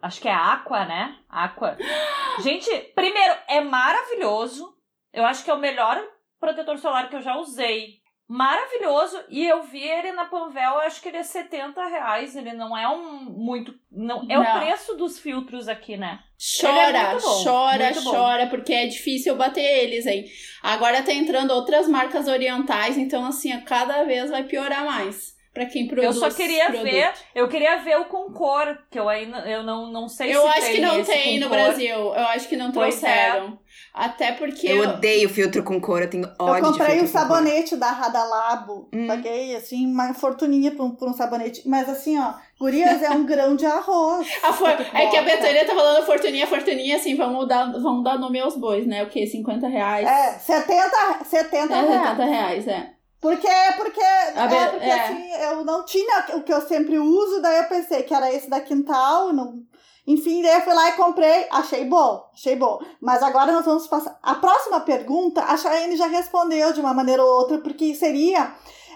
Acho que é Aqua, né? Aqua. Gente, primeiro, é maravilhoso. Eu acho que é o melhor protetor solar que eu já usei. maravilhoso. E eu vi ele na Panvel, acho que ele é 70 reais. Ele não é um muito. Não, é Não. o preço dos filtros aqui, né? Chora, Ele é bom, chora, chora, porque é difícil bater eles, hein? Agora tá entrando outras marcas orientais, então assim, a cada vez vai piorar mais. Pra quem Eu produz. só queria produto. ver, eu queria ver o Concor, que eu ainda eu não, não sei Eu se acho tem que não tem no Concor. Brasil. Eu acho que não é. trouxeram. Até porque. Eu odeio filtro com cor, eu tenho Eu ódio de comprei um com cor. sabonete da Radalabo. Hum. Paguei, assim, uma fortuninha por um, por um sabonete. Mas assim, ó, gurias é um grão de arroz. A for... É que a. Betânia tá falando fortuninha, fortuninha, assim, vamos dar, vamos dar nome aos bois, né? O quê? 50 reais? É, 70, 70 É, reais. 70 reais, é. Porque, porque, A é, porque é. assim, eu não tinha o que eu sempre uso, daí eu pensei que era esse da Quintal, não... enfim, daí eu fui lá e comprei, achei bom, achei bom. Mas agora nós vamos passar. A próxima pergunta, a Chayane já respondeu de uma maneira ou outra, porque seria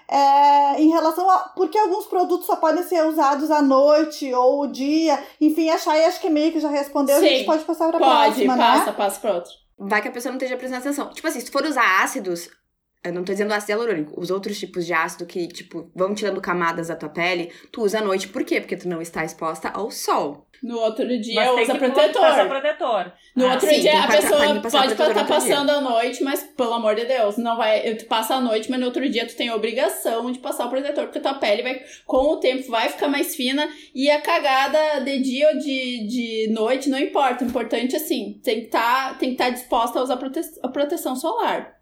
é, em relação a. Porque alguns produtos só podem ser usados à noite ou o dia. Enfim, a Chay acho que meio que já respondeu, a Sim, gente pode passar pra Pode, próxima, passa, né? passa pra outro. Vai que a pessoa não esteja prestando atenção. Tipo assim, se for usar ácidos, eu não tô dizendo ácido hialurônico, os outros tipos de ácido que, tipo, vão tirando camadas da tua pele, tu usa à noite. Por quê? Porque tu não está exposta ao sol. No outro dia Mas tem usa que protetor. passar protetor. No Ah, outro sim, dia a pessoa pode estar passando a noite, mas pelo amor de Deus, não vai. Tu passa a noite, mas no outro dia tu tem a obrigação de passar o protetor, porque tua pele vai, com o tempo, vai ficar mais fina e a cagada de dia ou de, de noite não importa. O importante assim, tem que estar tem que tá disposta a usar prote a proteção solar.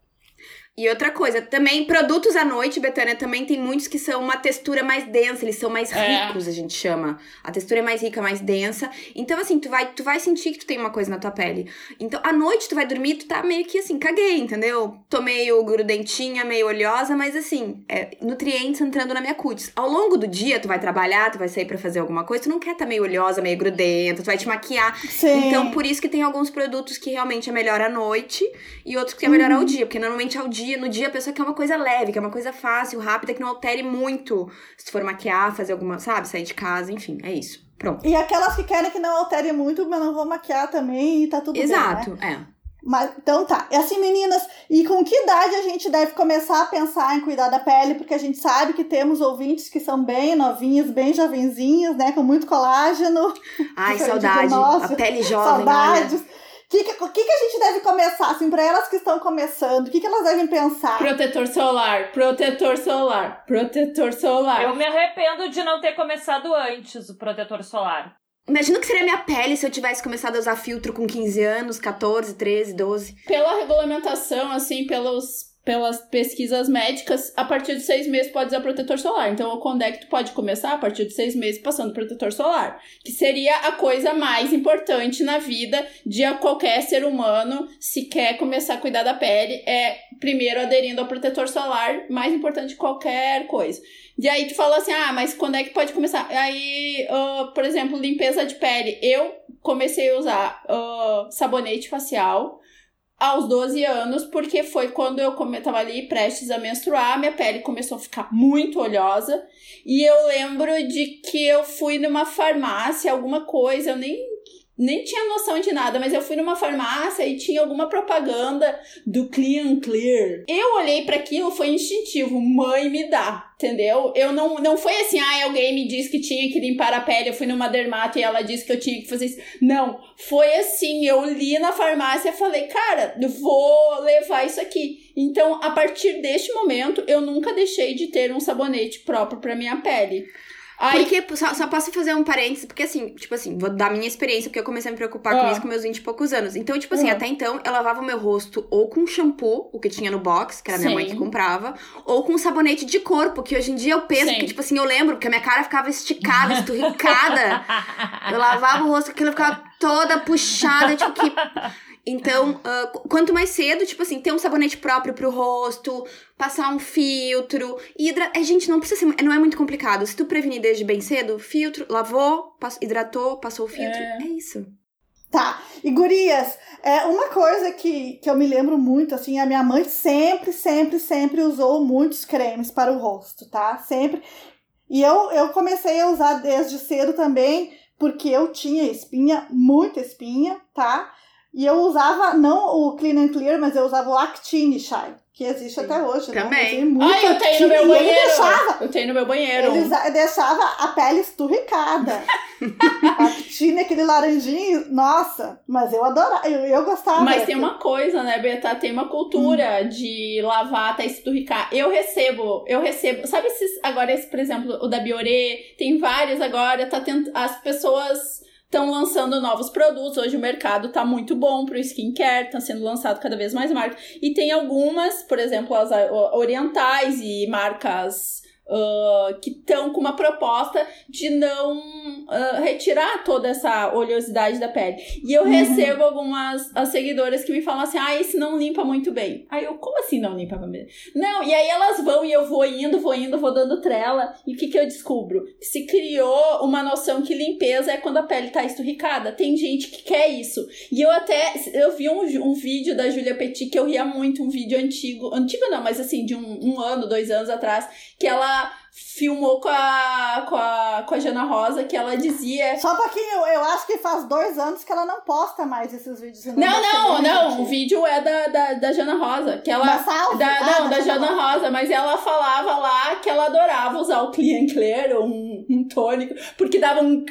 E outra coisa, também produtos à noite, Betânia, também tem muitos que são uma textura mais densa, eles são mais É. ricos, a gente chama. A textura é mais rica, mais densa. Então, assim, tu vai, tu vai sentir que tu tem uma coisa na tua pele. Então, à noite tu vai dormir, tu tá meio que assim, caguei, entendeu? Tô meio grudentinha, meio oleosa, mas assim, é, nutrientes entrando na minha cutis. Ao longo do dia, tu vai trabalhar, tu vai sair pra fazer alguma coisa, tu não quer tá meio oleosa, meio grudenta, tu vai te maquiar. Sim. Então, por isso que tem alguns produtos que realmente é melhor à noite e outros que é melhor Uhum. ao dia. Porque normalmente ao dia, no dia a pessoa quer uma coisa leve, quer uma coisa fácil, rápida, que não altere muito. Se for maquiar, fazer alguma, sabe, sair de casa, enfim, é isso. Pronto. E aquelas que querem que não altere muito, mas não vou maquiar também e tá tudo bem, né? Exato, é. Mas, então tá. E assim, meninas, e com que idade a gente deve começar a pensar em cuidar da pele? Porque a gente sabe que temos ouvintes que são bem novinhas, bem jovenzinhas, né? Com muito colágeno. Ai, saudade. A pele jovem, olha. saudades. O que, que, que, que a gente deve começar, assim, pra elas que estão começando? O que, que elas devem pensar? Protetor solar, protetor solar, protetor solar. Eu me arrependo de não ter começado antes o protetor solar. Imagina o que seria a minha pele se eu tivesse começado a usar filtro com 15 anos, 14, 13, 12. Pela regulamentação, assim, pelos, pelas pesquisas médicas, a partir de seis meses pode usar protetor solar. Então, que tu pode começar? A partir de seis meses passando protetor solar. Que seria a coisa mais importante na vida de qualquer ser humano, se quer começar a cuidar da pele, é primeiro aderindo ao protetor solar, mais importante de qualquer coisa. E aí tu fala assim, ah, mas quando é que pode começar? Aí, ah, por exemplo, limpeza de pele. Eu comecei a usar ah, sabonete facial aos 12 anos, porque foi quando eu come, tava ali prestes a menstruar, minha pele começou a ficar muito oleosa. E eu lembro de que eu fui numa farmácia, alguma coisa, eu nem, nem tinha noção de nada, mas eu fui numa farmácia e tinha alguma propaganda do Clean Clear. Eu olhei para aquilo, foi instintivo, mãe me dá, entendeu? Eu não, não foi assim, ah, alguém me disse que tinha que limpar a pele, eu fui numa dermato e ela disse que eu tinha que fazer isso. Não, foi assim, eu li na farmácia e falei, cara, vou levar isso aqui. Então, a partir deste momento, eu nunca deixei de ter um sabonete próprio para minha pele. Aí, Porque, só, só posso fazer um parênteses, porque assim, tipo assim, vou dar minha experiência, porque eu comecei a me preocupar com Ah. isso com meus 20 e poucos anos. Então, tipo assim, Ah. até então, eu lavava o meu rosto ou com shampoo, o que tinha no box, que era minha mãe Sim. que comprava, ou com sabonete de corpo, que hoje em dia eu penso, Sim. que, tipo assim, eu lembro, porque a minha cara ficava esticada, esturricada. Eu lavava o rosto, aquilo ficava toda puxada, tipo que. Então, qu- quanto mais cedo, tipo assim, ter um sabonete próprio pro rosto, passar um filtro, hidra... É, gente, não precisa ser, não é muito complicado. Se tu prevenir desde bem cedo, filtro, lavou, pass- hidratou, passou o filtro, É. é, isso. Tá. E gurias, é uma coisa que, que eu me lembro muito, assim, a minha mãe sempre, sempre, sempre usou muitos cremes para o rosto, tá? Sempre. E eu, eu comecei a usar desde cedo também, porque eu tinha espinha, muita espinha, tá? E eu usava, não o Clean and Clear, mas eu usava o Actine Shine, que existe Sim. até hoje. Né? Também. Né? Ah, eu tenho no meu banheiro. Deixava, eu tenho no meu banheiro. Ele deixava a pele esturricada. Actine, aquele laranjinho, nossa, mas eu adorava, eu, eu gostava. Mas tem uma coisa, né, Beta? Tem uma cultura hum. de lavar até esturricar. Eu recebo, eu recebo, sabe esses, agora esse, por exemplo, o da Bioré, tem vários agora, tá tent, as pessoas estão lançando novos produtos. Hoje o mercado está muito bom para o skincare, está sendo lançado cada vez mais marcas. E tem algumas, por exemplo, as orientais e marcas Uh, que estão com uma proposta de não uh, retirar toda essa oleosidade da pele. E eu uhum. recebo algumas as seguidoras que me falam assim: ah, esse não limpa muito bem. Aí eu, como assim não limpa bem? Não, e aí elas vão e eu vou indo, vou indo, vou dando trela. E o que, que eu descubro? Se criou uma noção que limpeza é quando a pele tá esturricada. Tem gente que quer isso. E eu até, eu vi um, um vídeo da Julia Petit que eu ria muito, um vídeo antigo, antigo não, mas assim, de um, um ano, dois anos atrás, que ela Bella filmou com a, com a, com a Jana Rosa, que ela dizia. Só um pouquinho, eu acho que faz dois anos que ela não posta mais esses vídeos. Não, não, não, o vídeo é da, da, da Jana Rosa. Que ela, da Salve? Da, ah, não, da, da Jana Rosa, mas ela falava lá que ela adorava usar o Clean Clear, um, um tônico, porque dava um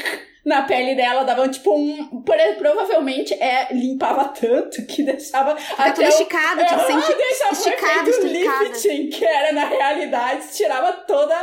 na pele dela, dava tipo um. Provavelmente é, limpava tanto que deixava. Fica até tudo esticado, tipo, sente deixava esticado, um lifting, que era na realidade, tirava toda,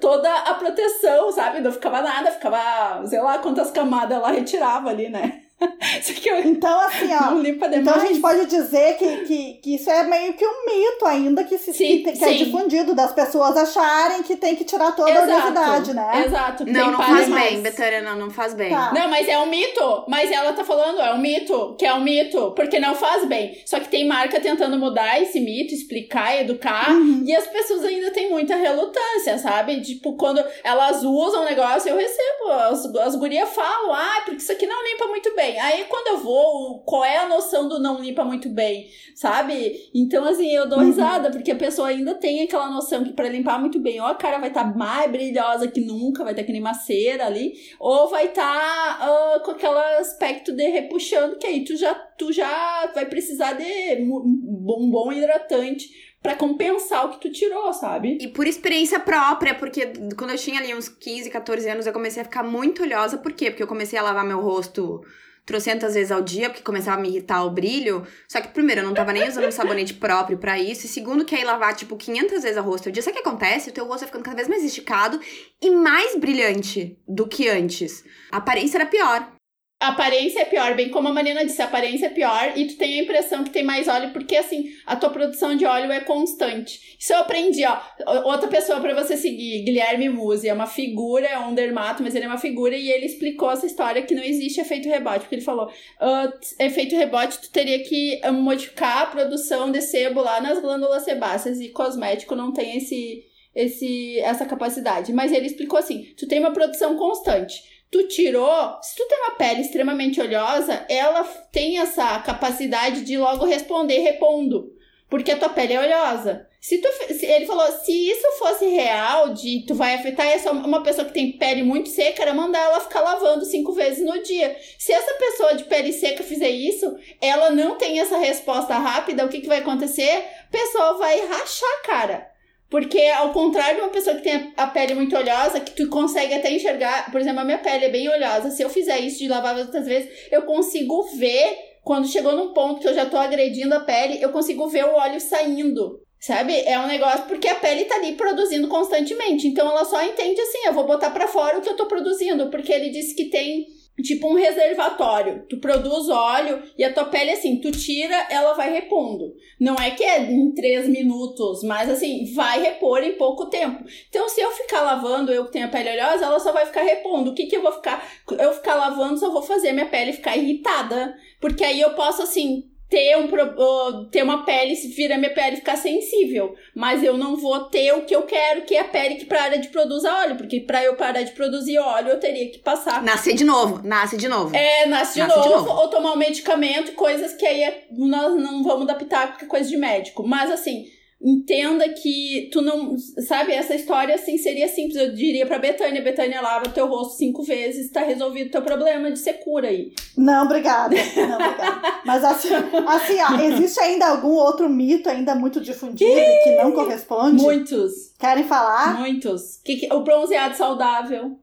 toda a proteção, sabe? Não ficava nada, ficava, sei lá quantas camadas ela retirava ali, né? então, assim, ó. Não limpa demais. Então a gente pode dizer que, que, que isso é meio que um mito ainda que, se, sim, que, que é difundido, das pessoas acharem que tem que tirar toda Exato. a oleosidade, né? Exato. Não, não faz mais. bem, Betânia, não, não faz bem. Tá. Não, mas é um mito. Mas ela tá falando, é um mito, que é um mito, porque não faz bem. Só que tem marca tentando mudar esse mito, explicar, educar, uhum. e as pessoas ainda têm muita relutância, sabe? Tipo, quando elas usam o negócio, eu recebo. As, as gurias falam, ah, porque isso aqui não limpa muito bem bem. Aí quando eu vou, qual é a noção do não limpa muito bem, sabe? Então, assim, eu dou uhum. risada, porque a pessoa ainda tem aquela noção que para limpar muito bem, ou a cara vai estar tá mais brilhosa que nunca, vai estar tá que nem uma cera ali, ou vai estar tá, uh, com aquele aspecto de repuxando, que aí tu já, tu já vai precisar de um bom hidratante para compensar o que tu tirou, sabe? E por experiência própria, porque quando eu tinha ali uns 15, 14 anos, eu comecei a ficar muito olhosa. Por quê? Porque eu comecei a lavar meu rosto trocentas vezes ao dia, porque começava a me irritar o brilho. Só que, primeiro, eu não tava nem usando um sabonete próprio para isso. E segundo, que aí lavar, tipo, 500 vezes o rosto ao dia. Sabe o que acontece? O teu rosto vai ficando cada vez mais esticado e mais brilhante do que antes. A aparência era pior. A aparência é pior, bem como a Marina disse, a aparência é pior e tu tem a impressão que tem mais óleo, porque assim, a tua produção de óleo é constante. Isso eu aprendi, ó. Outra pessoa para você seguir, Guilherme Musi, é uma figura, é um dermato, mas ele é uma figura e ele explicou essa história que não existe efeito rebote, porque ele falou, uh, efeito rebote, tu teria que uh, modificar a produção de sebo lá nas glândulas sebáceas e cosmético não tem esse, esse, essa capacidade. Mas ele explicou assim, tu tem uma produção constante tu tirou, se tu tem uma pele extremamente oleosa, ela tem essa capacidade de logo responder repondo, porque a tua pele é oleosa. Se tu, se, ele falou, se isso fosse real, de tu vai afetar essa uma pessoa que tem pele muito seca, era mandar ela ficar lavando cinco vezes no dia. Se essa pessoa de pele seca fizer isso, ela não tem essa resposta rápida, o que, que vai acontecer? O pessoal vai rachar, cara. Porque, ao contrário de uma pessoa que tem a pele muito oleosa, que tu consegue até enxergar, por exemplo, a minha pele é bem oleosa. Se eu fizer isso de lavar outras vezes, eu consigo ver, quando chegou num ponto que eu já tô agredindo a pele, eu consigo ver o óleo saindo. Sabe? É um negócio porque a pele tá ali produzindo constantemente. Então ela só entende assim: eu vou botar para fora o que eu tô produzindo. Porque ele disse que tem tipo um reservatório. Tu produz óleo e a tua pele, assim, tu tira, ela vai repondo. Não é que é em três minutos, mas assim, vai repor em pouco tempo. Então, se eu ficar lavando, eu que tenho a pele oleosa, ela só vai ficar repondo. O que que eu vou ficar? Eu ficar lavando, só vou fazer minha pele ficar irritada. Porque aí eu posso, assim, ter, um, ter uma pele, se vira minha pele ficar sensível. Mas eu não vou ter o que eu quero, que é a pele que para de produzir óleo. Porque para eu parar de produzir óleo, eu teria que passar. Nascer de novo, nasce de novo. É, nasce de, nasce novo, de novo, ou tomar um medicamento, coisas que aí é, nós não vamos adaptar porque é coisa de médico. Mas assim. Entenda que tu não. Sabe, essa história assim seria simples. Eu diria pra Betânia: Betânia, lava teu rosto cinco vezes, tá resolvido teu problema de ser cura aí. Não, obrigada. Não, obrigada. Mas assim, assim ó, existe ainda algum outro mito ainda muito difundido que não corresponde? Muitos. Querem falar? Muitos. Que, que, o bronzeado saudável.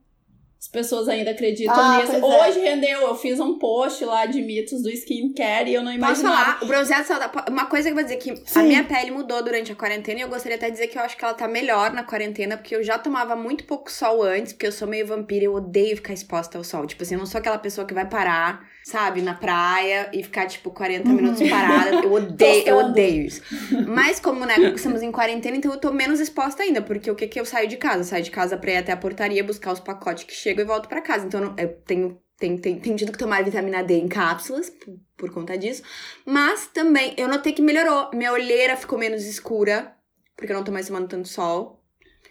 As pessoas ainda acreditam Ah, nisso. é. Hoje rendeu, eu fiz um post lá de mitos do skincare e eu não Posso imaginava. falar? O bronzeado saudável. Uma coisa que eu vou dizer que a Sim. minha pele mudou durante a quarentena e eu gostaria até de dizer que eu acho que ela tá melhor na quarentena, porque eu já tomava muito pouco sol antes, porque eu sou meio vampira e eu odeio ficar exposta ao sol. Tipo assim, eu não sou aquela pessoa que vai parar, sabe, na praia e ficar, tipo, 40 Uhum. minutos parada. Eu odeio, eu odeio isso. Mas como, né, estamos em quarentena, então eu tô menos exposta ainda, porque o que que eu saio de casa? Eu saio de casa pra ir até a portaria, buscar os pacotes que chegam e volto pra casa. Então eu tenho tenho, tenho tido que tomar vitamina D em cápsulas por, por conta disso. Mas também eu notei que melhorou. Minha olheira ficou menos escura, porque eu não tô mais tomando tanto sol.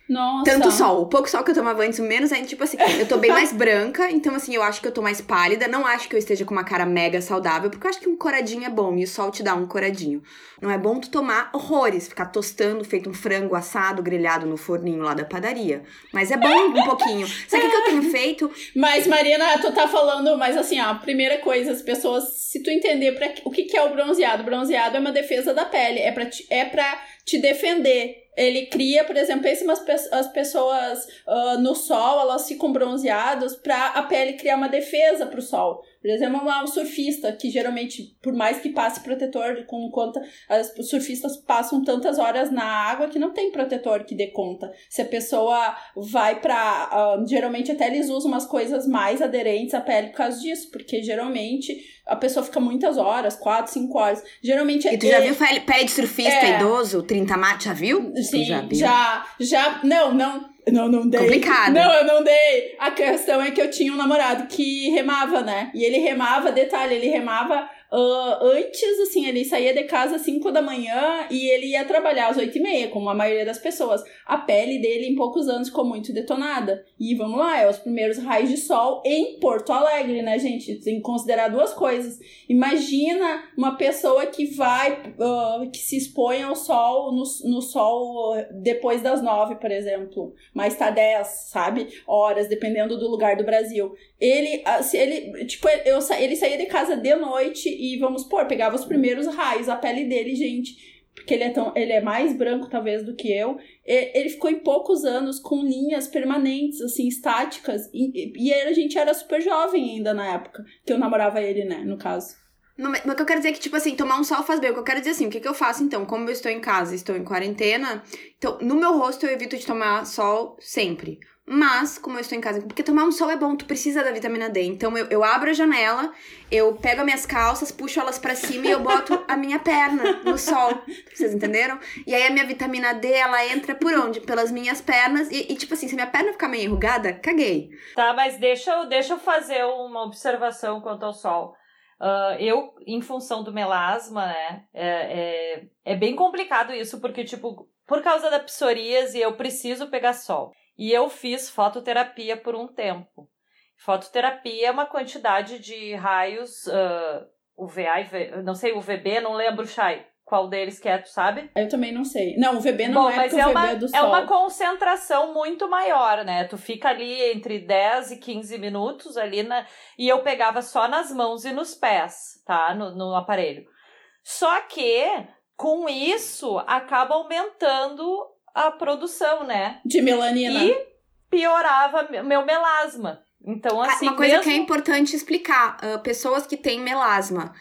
Nossa. Tanto sol. O pouco sol que eu tomava antes, o menos ainda, tipo assim, eu tô bem mais branca, então assim, eu acho que eu tô mais pálida. Não acho que eu esteja com uma cara mega saudável, porque eu acho que um coradinho é bom e o sol te dá um coradinho. Não é bom tu tomar horrores, ficar tostando, feito um frango assado, grelhado no forninho lá da padaria. Mas é bom um pouquinho. Sabe o que eu tenho feito? Mas, Marina, tu tá falando, mas assim, ó, primeira coisa, as pessoas, se tu entender pra, o que, que é o bronzeado, o bronzeado é uma defesa da pele, é pra te, é pra te defender. Ele cria, por exemplo, pense as pessoas ah, no sol, elas ficam bronzeadas pra a pele criar uma defesa pro sol. Por exemplo, um surfista que geralmente, por mais que passe protetor, com conta, as os surfistas passam tantas horas na água que não tem protetor que dê conta. Se a pessoa vai pra. ah, geralmente até eles usam umas coisas mais aderentes à pele por causa disso, porque geralmente a pessoa fica muitas horas, 4, 5 horas. Geralmente E tu já é- viu pele, de surfista É. idoso, 30 mate? Já viu? Tu Sim, já viu? já, já, não, não, não, não dei. Complicado. Não, eu não dei. A questão é que eu tinha um namorado que remava, né? E ele remava, detalhe, ele remava ah, antes, assim, ele saía de casa às 5 da manhã e ele ia trabalhar às 8 e meia, como a maioria das pessoas. A pele dele, em poucos anos, ficou muito detonada. E vamos lá, é os primeiros raios de sol em Porto Alegre, né, gente? Tem que considerar duas coisas. Imagina uma pessoa que vai, ah, que se expõe ao sol, no, no sol depois das nove, por exemplo. Mas tá 10, sabe? Horas, dependendo do lugar do Brasil. Ele, ah, ele, tipo, eu, ele saía de casa de noite e, vamos pôr, pegava os primeiros raios, a pele dele, gente, porque ele é, tão, ele é mais branco, talvez, do que eu. Ele ficou em poucos anos com linhas permanentes, assim, estáticas. E, e a gente era super jovem ainda na época, que eu namorava ele, né, no caso. Não, mas mas o que eu quero dizer é que, tipo assim, tomar um sol faz bem. O que eu quero dizer assim, o que, que eu faço então? Como eu estou em casa, estou em quarentena, então no meu rosto eu evito de tomar sol sempre. Mas, como eu estou em casa, porque tomar um sol é bom, tu precisa da vitamina D. Então eu, eu abro a janela, eu pego as minhas calças, puxo elas pra cima e eu boto a minha perna no sol. Vocês entenderam? E aí a minha vitamina D, ela entra por onde? Pelas minhas pernas. E, e, tipo assim, se minha perna ficar meio enrugada, caguei. Tá, mas deixa eu, deixa eu fazer uma observação quanto ao sol. Ah, eu, em função do melasma, né, é, é, é bem complicado isso, porque, tipo, por causa da psoríase, eu preciso pegar sol. E eu fiz fototerapia por um tempo. Fototerapia é uma quantidade de raios ah, UVA e V, não sei, UVB, não lembro, Chay, qual deles que é, tu sabe? Eu também não sei. Não, o VB não Bom, é mas é VB uma, é do é sol. uma concentração muito maior, né? Tu fica ali entre 10 e 15 minutos ali na. E eu pegava só nas mãos e nos pés, tá? No, no aparelho. Só que, com isso, acaba aumentando a produção, né? De melanina. E piorava me- meu melasma. Então, assim, uma coisa mesmo... que é importante explicar: ah, pessoas que têm melasma.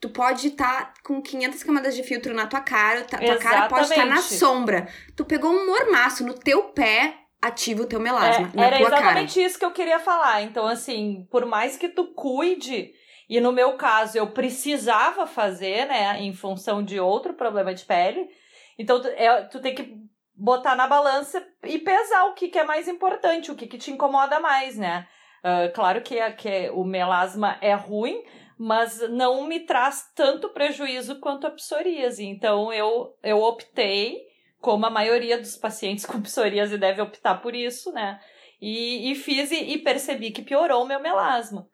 Tu pode estar com 500 camadas de filtro na tua cara, tá- tua cara pode estar na Exatamente. sombra. Tu pegou um mormaço no teu pé, ativa o teu melasma É, na era tua cara. exatamente isso que eu queria falar. Então, assim, por mais que tu cuide, e no meu caso eu precisava fazer, né, em função de outro problema de pele, então tu, é, tu tem que botar na balança e pesar o que, que é mais importante, o que, que te incomoda mais, né? Ah, claro que, a- que o melasma é ruim, mas não me traz tanto prejuízo quanto a psoríase. Então, eu, eu optei como a maioria dos pacientes com psoríase deve optar por isso, né? E, e fiz e, e percebi que piorou o meu melasma.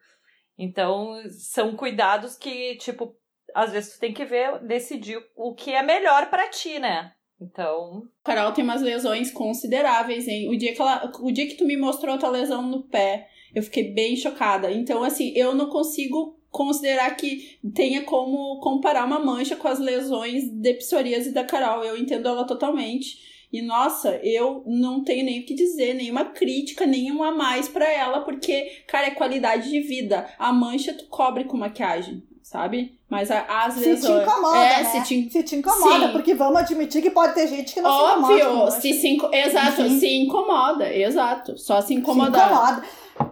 Então, são cuidados que, tipo, às vezes tu tem que ver, decidir o que é melhor pra ti, né? Então. Carol tem umas lesões consideráveis, hein? O dia que, ela, o dia que tu me mostrou tua lesão no pé, eu fiquei bem chocada. Então, assim, eu não consigo considerar que tenha como comparar uma mancha com as lesões de psoríase da Carol. Eu entendo ela totalmente. E nossa, eu não tenho nem o que dizer, nenhuma crítica, nenhuma a mais para ela, porque, cara, é qualidade de vida. A mancha tu cobre com maquiagem, sabe? Mas as lesões. Se te incomoda. É, né? se te, se te incomoda, Sim. porque vamos admitir que pode ter gente que não Óbvio, se incomoda. com mancha. se se inco... exato, se incomoda, exato. Só se Se incomodar. incomoda.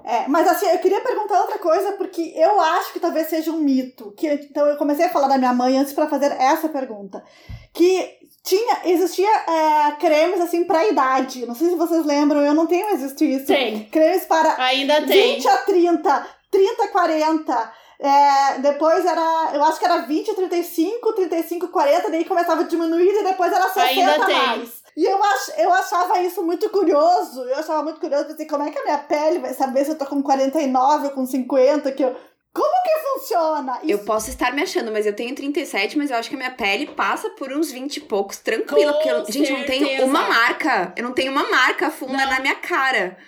É, mas assim, eu queria perguntar outra coisa, porque eu acho que talvez seja um mito. Que, então eu comecei a falar da minha mãe antes para fazer essa pergunta. Que tinha, existia é, cremes assim pra idade. Não sei se vocês lembram, eu não tenho visto isso. Tem. Cremes para Ainda tem. 20 a 30, 30 a 40. É, depois era, eu acho que era 20 a 35, 35 a 40, daí começava a diminuir e depois era 60 Ainda tem. mais. E eu, ach, eu achava isso muito curioso. Eu achava muito curioso, pensei, como é que a minha pele vai saber se eu tô com 49 ou com 50? Que eu, como que funciona? Eu Isso- posso estar me achando, mas eu tenho 37, mas eu acho que a minha pele passa por uns 20 e poucos, tranquila. Com porque, eu, gente, eu não tenho uma marca. Eu não tenho uma marca funda Não. na minha cara.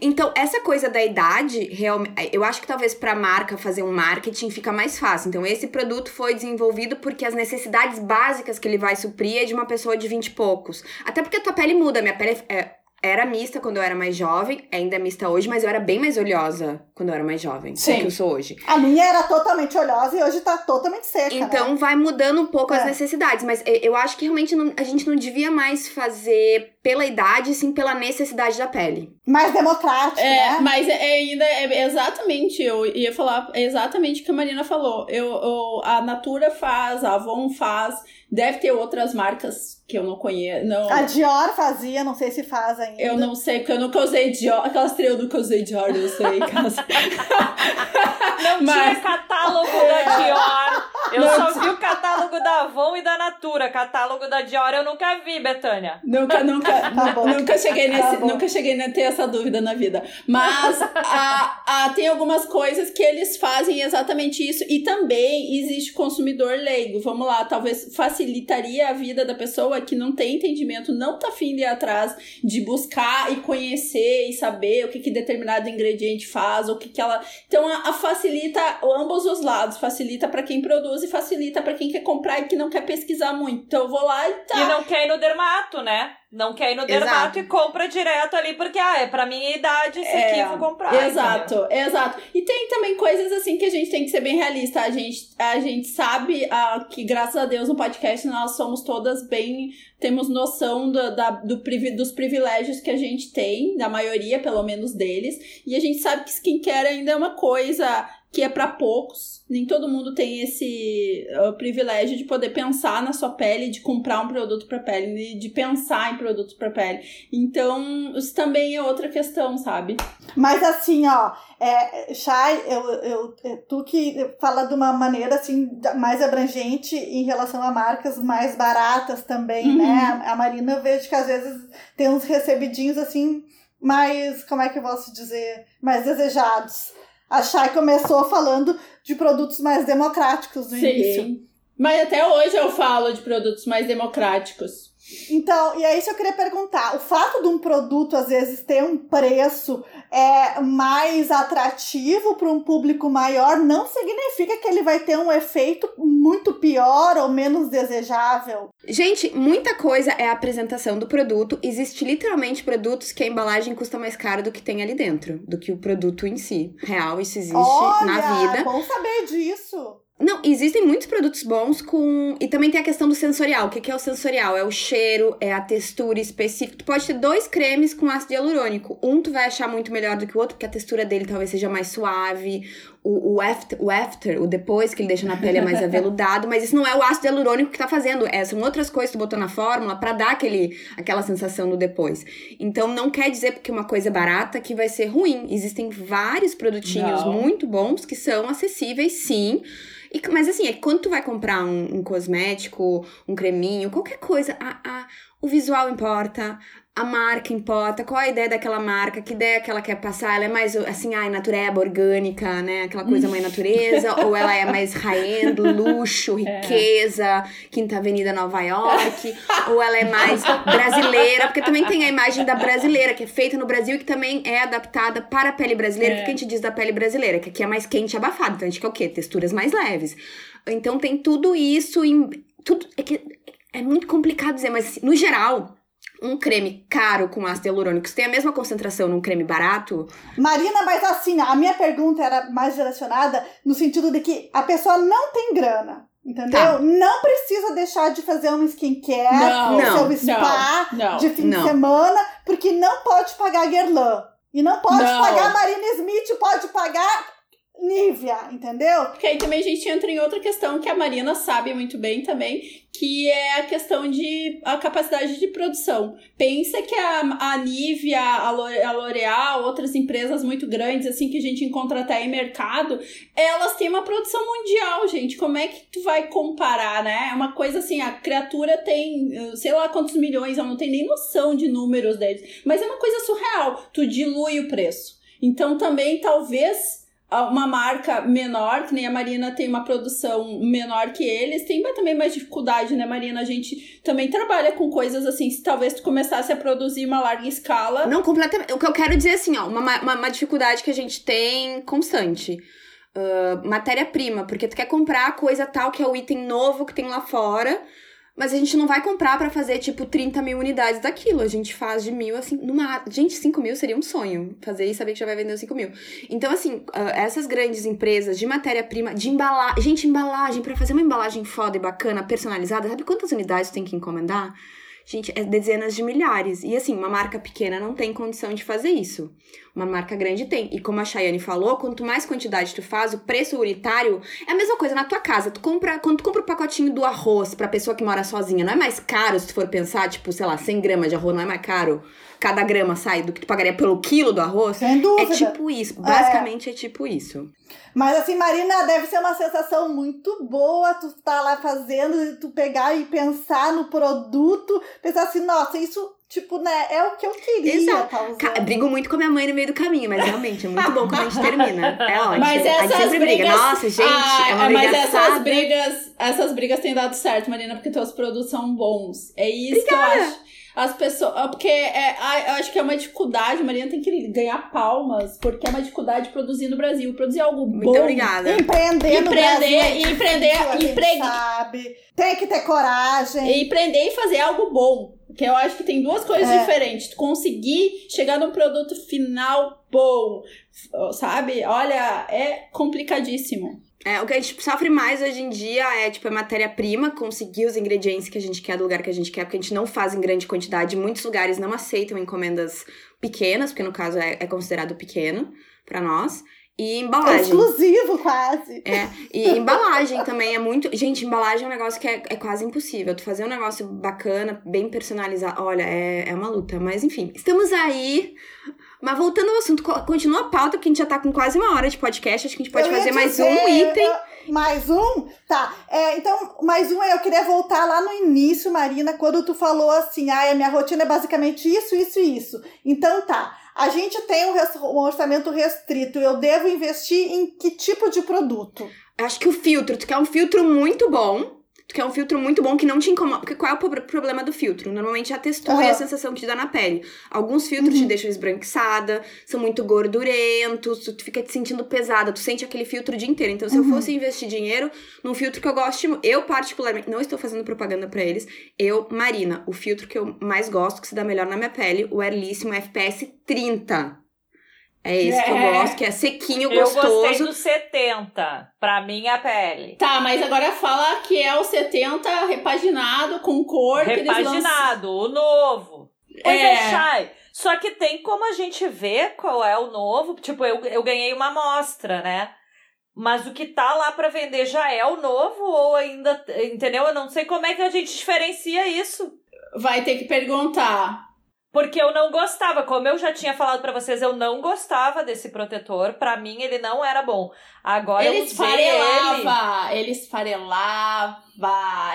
Então, essa coisa da idade, realmente, eu acho que talvez pra marca fazer um marketing fica mais fácil. Então, esse produto foi desenvolvido porque as necessidades básicas que ele vai suprir é de uma pessoa de 20 e poucos. Até porque a tua pele muda. Minha pele é- era mista quando eu era mais jovem, ainda é mista hoje, mas eu era bem mais oleosa quando eu era mais jovem do que eu sou hoje. A minha era totalmente oleosa e hoje tá totalmente seca. né? Então vai mudando um pouco as É. necessidades, mas e- eu acho que realmente não- a gente não devia mais fazer pela idade, sim pela necessidade da pele. Mais democrático, É, né? mas é ainda é exatamente, eu ia falar é exatamente o que a Marina falou. Eu, eu- a Natura faz, a Avon faz, deve ter outras marcas que eu não conheço. Não, A Dior fazia, não sei se faz ainda. eu não sei, porque eu nunca usei Dior. Aquelas três eu nunca usei Dior, eu sei. aquelas- Não Mas- tinha catálogo da Dior. Eu Não só vi o catálogo da Avon e da Natura. Catálogo da Dior eu nunca vi, Betânia. Nunca, nunca, Tá bom. nunca cheguei nesse, Tá bom. nunca cheguei a ter essa dúvida na vida. Mas a, a- tem algumas coisas que eles fazem exatamente isso e também existe consumidor leigo. Vamos lá, talvez facilitaria a vida da pessoa que não tem entendimento, não tá afim de ir atrás de buscar e conhecer e saber o que, que determinado ingrediente faz, o que, que ela. Então a, a facilita ambos os lados, facilita para quem produz e facilita para quem quer comprar e que não quer pesquisar muito. Então eu vou lá e tá. E não quer ir no dermato, né? Não quer ir no Exato. dermato e compra direto ali, porque, ah, é pra minha idade, esse É, aqui eu vou comprar. entendeu? Exato, exato. E tem também coisas assim que a gente tem que ser bem realista. A gente, a gente sabe ah, que, graças a Deus, no podcast nós somos todas bem. Temos noção do, da, do, dos privilégios que a gente tem, da maioria, pelo menos deles. E a gente sabe que skincare ainda é uma coisa que é para poucos. Nem todo mundo tem esse ah, privilégio de poder pensar na sua pele, de comprar um produto para pele, de- pensar em produtos para pele. Então, isso também é outra questão, sabe? Mas assim, ó, é, Chay, eu, eu, é, tu que fala de uma maneira assim mais abrangente em relação a marcas mais baratas também, Uhum. né? A Marina eu vejo que às vezes tem uns recebidinhos assim mais, como é que eu posso dizer, mais desejados. A Chay começou falando de produtos mais democráticos no início. Sim. Mas até hoje eu falo de produtos mais democráticos. Então, e é isso que eu queria perguntar. O fato de um produto, às vezes, ter um preço é, mais atrativo para um público maior não significa que ele vai ter um efeito muito pior ou menos desejável. Gente, muita coisa é a apresentação do produto. Existe literalmente produtos que a embalagem custa mais caro do que tem ali dentro, do que o produto em si. Real, isso existe Olha, na vida. bom saber disso. Não, existem muitos produtos bons com. E também tem a questão do sensorial. O que é o sensorial? É o cheiro, é a textura específica. Tu pode ter dois cremes com ácido hialurônico. Um tu vai achar muito melhor do que o outro, porque a textura dele talvez seja mais suave. O, o, after, o after, o depois que ele deixa na pele é mais aveludado. Mas isso não é o ácido hialurônico que tá fazendo. É, são outras coisas que tu botou na fórmula pra dar aquele, aquela sensação do depois. Então não quer dizer porque uma coisa é barata que vai ser ruim. Existem vários produtinhos Não. muito bons que são acessíveis, sim. E, mas assim, é quando tu vai comprar um, um cosmético, um creminho, qualquer coisa, a, a, o visual importa, a marca importa, qual a ideia daquela marca, que ideia que ela quer passar, ela é mais assim, ai, natureba, orgânica, né, aquela coisa mãe natureza, ou ela é mais high-end, luxo, É. riqueza, Quinta Avenida Nova York, ou ela é mais brasileira, porque também tem a imagem da brasileira, que é feita no Brasil e que também é adaptada para a pele brasileira. É. O que a gente diz da pele brasileira? Que aqui é mais quente e abafado, então a gente quer o quê? Texturas mais leves. Então tem tudo isso em. Tudo, é, que, é muito complicado dizer, mas assim, no geral, um creme caro com ácido hialurônico, tem a mesma concentração num creme barato, Marina, mas assim, a minha pergunta era mais direcionada no sentido de que a pessoa não tem grana. Entendeu? Tá. Não precisa deixar de fazer um skincare, Não, o não, seu spa não. de fim de semana, porque não pode pagar Guerlain. E não pode pagar Marina Smith, pode pagar Nivea, entendeu? Porque aí também a gente entra em outra questão que a Marina sabe muito bem também, que é a questão de a capacidade de produção. Pensa que a, a a Lo- a L'Oreal, outras empresas muito grandes, assim, que a gente encontra até em mercado, elas têm uma produção mundial, gente. Como é que tu vai comparar, né? É uma coisa assim, a criatura tem, sei lá quantos milhões, eu não tenho nem noção de números deles. Mas é uma coisa surreal. Tu dilui o preço. Então também, talvez uma marca menor, que nem a Marina tem uma produção menor que eles, tem também mais dificuldade, né, Marina? A gente também trabalha com coisas assim, se talvez tu começasse a produzir uma larga escala. Não, completamente. O que eu quero dizer assim, ó, uma, uma, uma dificuldade que a gente tem constante. Ah, Matéria-prima, porque tu quer comprar coisa tal que é o item novo que tem lá fora, mas a gente não vai comprar pra fazer, tipo, 30 mil unidades daquilo. A gente faz de mil, assim, numa. Gente, 5 mil seria um sonho. Fazer e saber que já vai vender os 5 mil. Então, assim, ah, essas grandes empresas de matéria-prima, de embalagem. Gente, embalagem, pra fazer uma embalagem foda e bacana, personalizada, sabe quantas unidades tem que encomendar? Gente, é dezenas de milhares. E assim, uma marca pequena não tem condição de fazer isso. Uma marca grande tem. E como a Chayane falou, quanto mais quantidade tu faz, o preço unitário é a mesma coisa na tua casa. Tu compra, quando tu compra o pacotinho do arroz pra pessoa que mora sozinha, não é mais caro se tu for pensar, tipo, sei lá, 100 gramas de arroz, não é mais caro? Cada grama sai do que tu pagaria pelo quilo do arroz? Sem É dúvida. tipo isso. Basicamente é tipo isso. Mas assim, Marina, deve ser uma sensação muito boa tu tá lá fazendo, tu pegar e pensar no produto, pensar assim, nossa, isso, tipo, né, é o que eu queria Exato. tá Brigo muito com a minha mãe no meio do caminho, mas realmente é muito bom quando a gente termina. É ótimo. Mas a gente essas sempre brigas. briga. Nossa, gente, Ah, é uma briga mas essas assada. brigas, essas brigas têm dado certo, Marina, porque teus produtos são bons. É isso que eu acho. As pessoas. ah, Porque é, ah, eu acho que é uma dificuldade, Marina tem que ganhar palmas, porque é uma dificuldade produzir no Brasil. Produzir algo Muito bom. obrigada. Empreender no Empreender, Brasil é empreender, a empregue- sabe. Tem que ter coragem. E empreender e fazer algo bom. Que eu acho que tem duas coisas É. diferentes. Tu conseguir chegar num produto final bom, sabe? Olha, é complicadíssimo. É, o que a gente sofre mais hoje em dia é, tipo, a matéria-prima, conseguir os ingredientes que a gente quer do lugar que a gente quer, porque a gente não faz em grande quantidade. Muitos lugares não aceitam encomendas pequenas, porque no caso é, é considerado pequeno pra nós. E É embalagem. exclusivo, quase. É, e embalagem também é muito. Gente, embalagem é um negócio que é, é quase impossível. Tu fazer um negócio bacana, bem personalizado, olha, é, é uma luta. Mas enfim, estamos aí. Mas voltando ao assunto, co- continua a pauta, porque a gente já tá com quase uma hora de podcast. Acho que a gente pode fazer mais dizer, um item. eu- Mais um? Tá. É, então, mais um, eu queria voltar lá no início, Marina, quando tu falou assim, ah, a minha rotina é basicamente isso, isso e isso. Então tá. A gente tem um, orçamento restrito. Eu devo investir em que tipo de produto? Acho que o filtro, tu quer um filtro muito bom. Tu quer um filtro muito bom que não te incomoda. Porque qual é o pro- problema do filtro? Normalmente é a textura e a sensação que te dá na pele. Alguns filtros te Uhum. deixam esbranquiçada, são muito gordurentos, tu fica te sentindo pesada, tu sente aquele filtro o dia inteiro. Então, se eu Uhum. fosse investir dinheiro num filtro que eu gosto, eu particularmente, não estou fazendo propaganda pra eles, eu, Marina, o filtro que eu mais gosto, que se dá melhor na minha pele, o Airlíssimo FPS 30. É esse que eu É. gosto, que é sequinho, Eu gostei gostoso. do 70, pra minha pele. Tá, mas agora fala que é o 70 repaginado com cor. Repaginado, o novo. Pois é, É. Chay. Só que tem como a gente ver qual é o novo. Tipo, eu, eu ganhei uma amostra, né? Mas o que tá lá pra vender já é o novo ou ainda. Entendeu? Eu não sei como é que a gente diferencia isso. Vai ter que perguntar. Porque eu não gostava, como eu já tinha falado para vocês, eu não gostava desse protetor. Para mim, ele não era bom. Agora ele eu esfarelava, ele... ele esfarelava,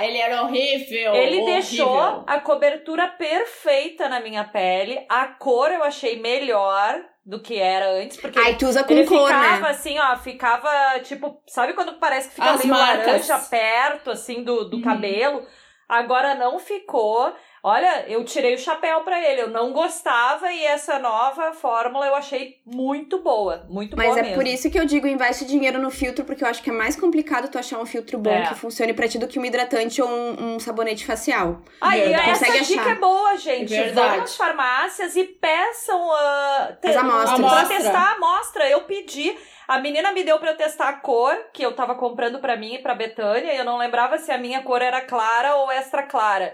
ele era horrível. Ele horrível. deixou a cobertura perfeita na minha pele. A cor eu achei melhor do que era antes, porque Ai, tu usa com ele cor, ficava né? assim, ó, ficava tipo, sabe quando parece que fica As meio marcas. laranja perto assim do, do Uhum. cabelo? Agora não ficou. Olha, eu tirei o chapéu pra ele, eu não gostava e essa nova fórmula eu achei muito boa, muito Mas boa é mesmo. por isso que eu digo investe dinheiro no filtro, porque eu acho que é mais complicado tu achar um filtro bom É. que funcione pra ti do que um hidratante ou um, um sabonete facial. Aí, Verdade. essa Consegue dica achar. é boa, gente. Verdade. Vão nas farmácias e peçam uh, te- As amostras. pra testar a amostra. Eu pedi. A menina me deu pra eu testar a cor que eu tava comprando pra mim e pra Betânia. E eu não lembrava se a minha cor era clara ou extra clara.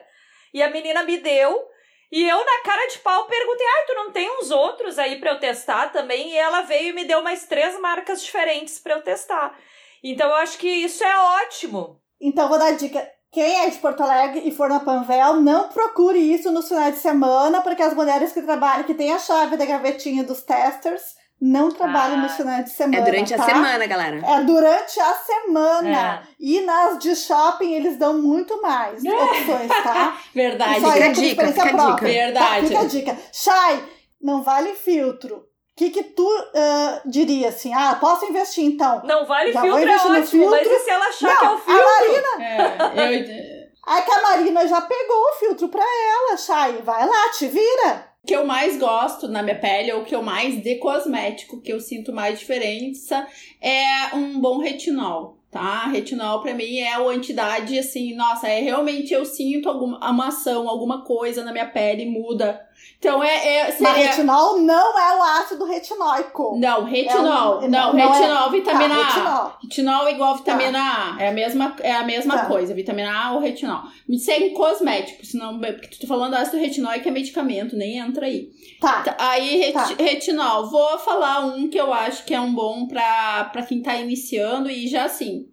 E a menina me deu. E eu, na cara de pau, perguntei: ai, tu não tem uns outros aí pra eu testar também? E ela veio e me deu mais três marcas diferentes pra eu testar. Então eu acho que isso é ótimo. Então, vou dar dica. Quem é de Porto Alegre e for na Panvel, não procure isso no final de semana, porque as mulheres que trabalham, que têm a chave da gavetinha dos testers, não trabalham Ah. nos finais de semana. É durante tá? a semana, galera. É durante a semana. É. E nas de shopping eles dão muito mais opções, tá? Verdade. Fica é a dica, fica a própria. dica. Verdade. Tá, fica a dica. Shai, não vale filtro. O que que tu ah, diria assim? Ah, posso investir então? Não vale Já vou filtro, é no ótimo. Mas filtro. e se ela achar Não, que é o a filtro? Marina, É, eu, a que a Marina já pegou o filtro pra ela, Shai. Vai lá, te vira. Que eu mais gosto na minha pele, ou que eu mais de cosmético, que eu sinto mais diferença, é um bom retinol, tá? Retinol pra mim é o antidade, assim, nossa, é realmente eu sinto alguma uma ação, alguma coisa na minha pele muda. Então é, é Mas seria... retinol não é o ácido retinóico. Não, retinol. É um- não, não é- retinol, vitamina Tá, A. retinol. Retinol é igual vitamina A. É a mesma, é a mesma Tá. coisa, vitamina A ou retinol. Me segue cosmético, senão. Porque tu tá falando ácido retinóico é medicamento, nem entra aí. Tá. Tá, Aí, reti- Tá. retinol. Vou falar um que eu acho que é um bom pra, pra quem tá iniciando e já assim.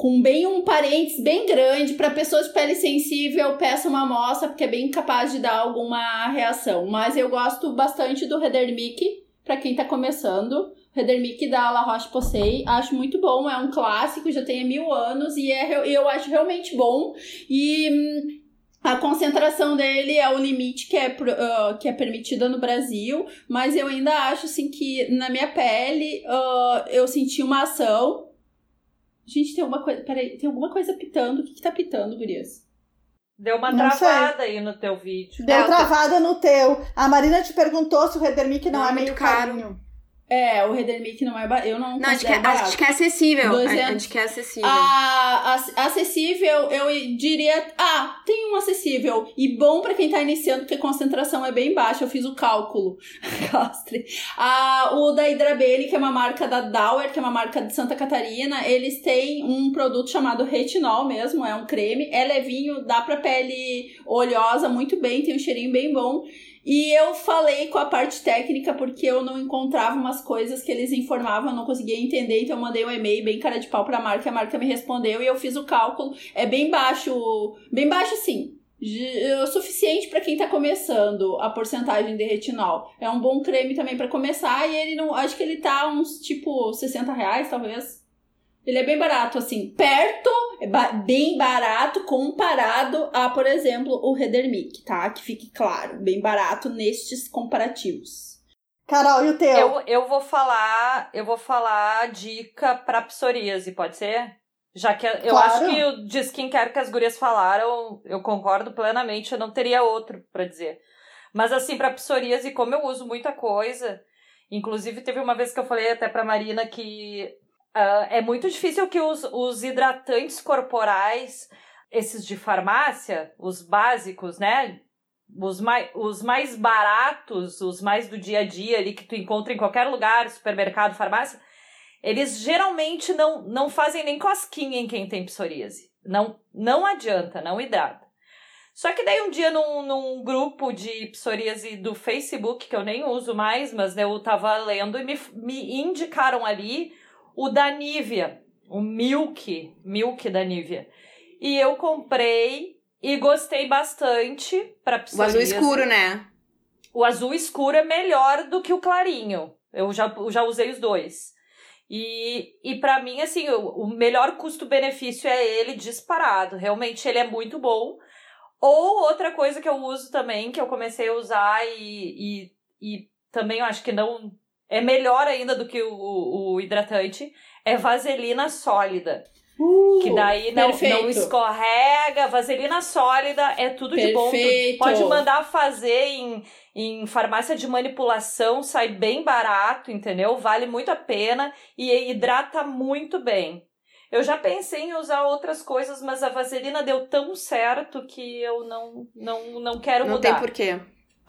Com bem um parênteses bem grande, pra pessoas de pele sensível, peça uma amostra, porque é bem capaz de dar alguma reação. Mas eu gosto bastante do Redermic, pra quem tá começando. Redermic da La Roche-Posay, acho muito bom, é um clássico, já tem mil anos e é, eu acho realmente bom. E hum, a concentração dele é o limite que é, ah, que é permitida no Brasil, mas eu ainda acho assim que na minha pele ah, eu senti uma ação. Gente, tem alguma coisa. Peraí, tem alguma coisa pitando. O que, que tá pitando, Gurias? Deu uma Não travada aí no teu vídeo. Deu eu tô- travada no teu. A Marina te perguntou se o Redermic não, Não, é é meio caro. carinho. É, o Redermic não é barato. Eu não, Não, a gente, quer, a barato. gente quer acessível. A- A 200. gente quer acessível. A, ac- acessível, eu diria. Ah, tem um acessível. E bom pra quem tá iniciando, porque a concentração é bem baixa. Eu fiz o cálculo. Castre. Ah, o da Hidrabene, que é uma marca da Dauer, que é uma marca de Santa Catarina, eles têm um produto chamado retinol mesmo. É um creme. É levinho, dá pra pele oleosa muito bem, tem um cheirinho bem bom. E eu falei com a parte técnica porque eu não encontrava umas coisas que eles informavam, eu não conseguia entender, então eu mandei um e-mail bem cara de pau pra marca, a marca me respondeu e eu fiz o cálculo. É bem baixo, bem baixo sim. G- O suficiente pra quem tá começando a porcentagem de retinol. É um bom creme também pra começar e ele não. Acho que ele tá uns tipo 60 reais, talvez. Ele é bem barato, assim, perto, é bem barato comparado a, por exemplo, o Redermic, tá? Que fique claro, bem barato nestes comparativos. Carol, e o teu? Eu, eu vou falar, eu vou falar dica pra psoríase, pode ser? Já que eu Claro. acho que o de skincare que as gurias falaram, eu concordo plenamente, eu não teria outro pra dizer. Mas assim, pra psoríase, como eu uso muita coisa, inclusive teve uma vez que eu falei até pra Marina que ah, é muito difícil que os, os hidratantes corporais, esses de farmácia, os básicos, né? Os mais, os mais baratos, os mais do dia a dia ali que tu encontra em qualquer lugar, supermercado, farmácia, eles geralmente não, não fazem nem cosquinha em quem tem psoríase. Não, não adianta, não hidrata. Só que daí um dia num, num grupo de psoríase do Facebook, que eu nem uso mais, mas eu tava lendo e me, me indicaram ali o da Nivea, o Milk, Milk da Nivea. E eu comprei e gostei bastante pra O azul escuro, né? o azul escuro é melhor do que o clarinho. Eu já, eu já usei os dois. E, e para mim, assim, o, o melhor custo-benefício é ele disparado. Realmente ele é muito bom. Ou outra coisa que eu uso também, que eu comecei a usar e, e, e também eu acho que não. É melhor ainda do que o, o hidratante, é vaselina sólida. Uh, Que daí não, perfeito. não escorrega, vaselina sólida, é tudo de bom. Tu Perfeito. pode mandar fazer em, em farmácia de manipulação, sai bem barato, entendeu? Vale muito a pena e hidrata muito bem. Eu já pensei em usar outras coisas, mas a vaselina deu tão certo que eu não, não, não quero Não mudar. tem porquê.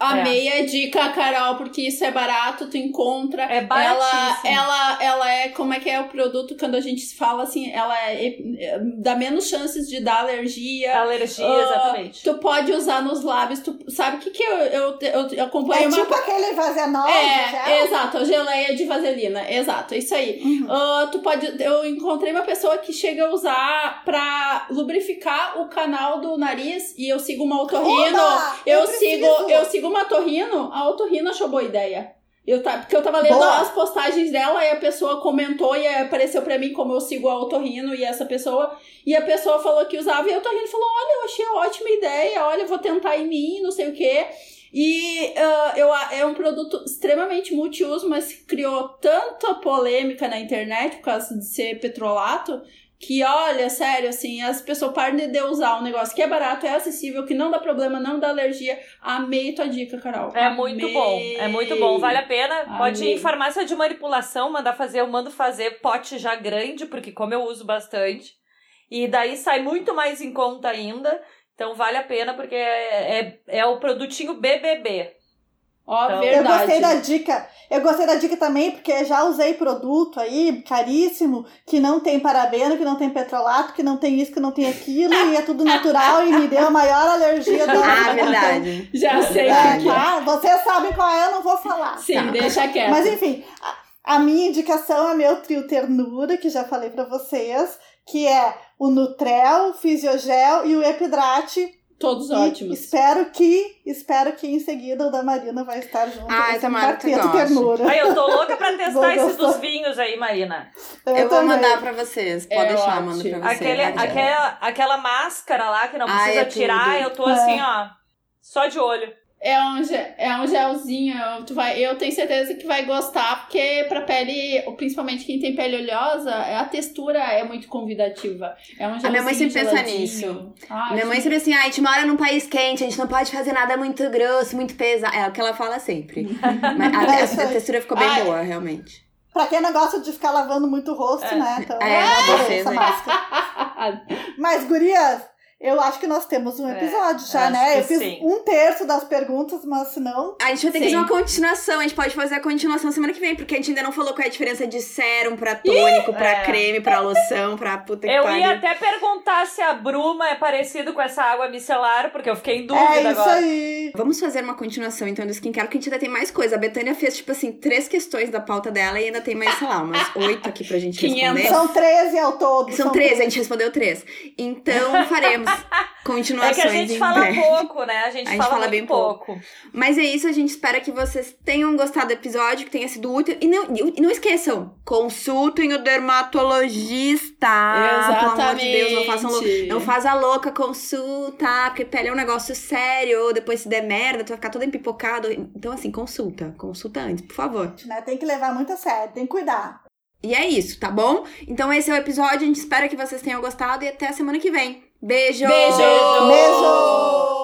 Amei a dica, Carol, porque isso é barato, tu encontra. É ela, baratíssimo. ela, ela é, como é que é o produto quando a gente fala assim, ela é, é, dá menos chances de dar alergia. Alergia, Ah, exatamente. Tu pode usar nos lábios, tu sabe o que que eu, eu, eu, eu acompanho É uma... tipo aquele vazenol de É, gel. exato, a geleia de vaselina, exato, isso aí. Uhum. Ah, tu pode. Eu encontrei uma pessoa que chega a usar pra lubrificar o canal do nariz e eu sigo uma otorrino. Oba! Eu, Eu sigo, eu sigo uma otorrino, a otorrino achou boa ideia. Eu tá, porque eu tava lendo Boa. as postagens dela e a pessoa comentou e apareceu pra mim como eu sigo a otorrino e essa pessoa. E a pessoa falou que usava e a otorrino falou: Olha, eu achei ótima ideia, olha, eu vou tentar em mim, não sei o quê. E ah, eu, é um produto extremamente multiuso, mas criou tanta polêmica na internet por causa de ser petrolato. Que olha, sério, assim, as pessoas param de usar um negócio que é barato, é acessível, que não dá problema, não dá alergia. Amei tua dica, Carol. É muito Amei. bom, é muito bom, vale a pena. Pode ir Amei. em farmácia de manipulação, mandar fazer, eu mando fazer pote já grande, porque como eu uso bastante. E daí sai muito mais em conta ainda. Então vale a pena, porque é, é, é o produtinho BBB. Ó, Então- Eu verdade. gostei da dica. Eu gostei da dica também, porque já usei produto aí, caríssimo, que não tem parabeno, que não tem petrolato, que não tem isso, que não tem aquilo, e é tudo natural e me deu a maior alergia da Ah, verdade. Já sei o É, que é. tá? Vocês sabem qual é, eu não vou falar. Sim, Tá. deixa quieto. Mas enfim, a, a minha indicação é meu trio ternura, que já falei pra vocês, que é o Nutrel, o Fisiogel e o Epidrate. Todos E ótimos. espero que, espero que em seguida o da Marina vai estar junto. Ai, Tamara, gosta. ternura. Aí eu tô louca pra testar Vou esse gostar. dos vinhos aí, Marina. Eu, vou também. mandar pra vocês. Pode É deixar, mando ótimo. pra vocês. Aquele, Vai, aquela, aquela máscara lá que não Ai, precisa é tirar, tudo. eu tô É. assim, ó, só de olho. É um, é um gelzinho, tu vai, eu tenho certeza que vai gostar, porque pra pele, principalmente quem tem pele oleosa, a textura é muito convidativa. É um gelzinho minha mãe sempre pensa geladinho. nisso. Ai, Minha mãe sempre assim, ah, a gente mora num país quente, a gente não pode fazer nada muito grosso, muito pesado. É o que ela fala sempre. Mas a, É a- a textura ficou bem Ai. boa, realmente. Pra quem não gosta de ficar lavando muito o rosto, É. né? Então, É, adorei vocês essa máscara. Mas, gurias, eu acho que nós temos um É, episódio já, acho né? que Eu fiz sim. um terço das perguntas, mas se não. A gente vai ter que Sim. fazer uma continuação. A gente pode fazer a continuação semana que vem, porque a gente ainda não falou qual é a diferença de sérum pra tônico, pra É. creme, pra loção, pra puta que Eu pariu. ia até perguntar se a bruma é parecido com essa água micelar, porque eu fiquei em dúvida é isso agora. aí. Vamos fazer uma continuação então do skincare, porque a gente ainda tem mais coisa. A Betânia fez, tipo assim, três questões da pauta dela e ainda tem mais, sei lá, umas oito aqui pra gente 500. responder. São 13 ao todo. São 13, a gente respondeu três. Então faremos É continuações que a gente fala breve. pouco, né? A gente, A gente fala, fala bem pouco. Mas é isso, a gente espera que vocês tenham gostado do episódio, que tenha sido útil. E não, e não esqueçam, consultem o dermatologista. Pelo amor de Deus, não façam louca. Exatamente. Não faz a louca consulta, porque pele é um negócio sério, depois se der merda, tu vai ficar todo empipocado. Então, assim, consulta. Consulta antes, por favor. Né? Tem que levar muito a sério, tem que cuidar. E é isso, tá bom? Então esse é o episódio, a gente espera que vocês tenham gostado e até a semana que vem. Beijo! Beijo! Beijo!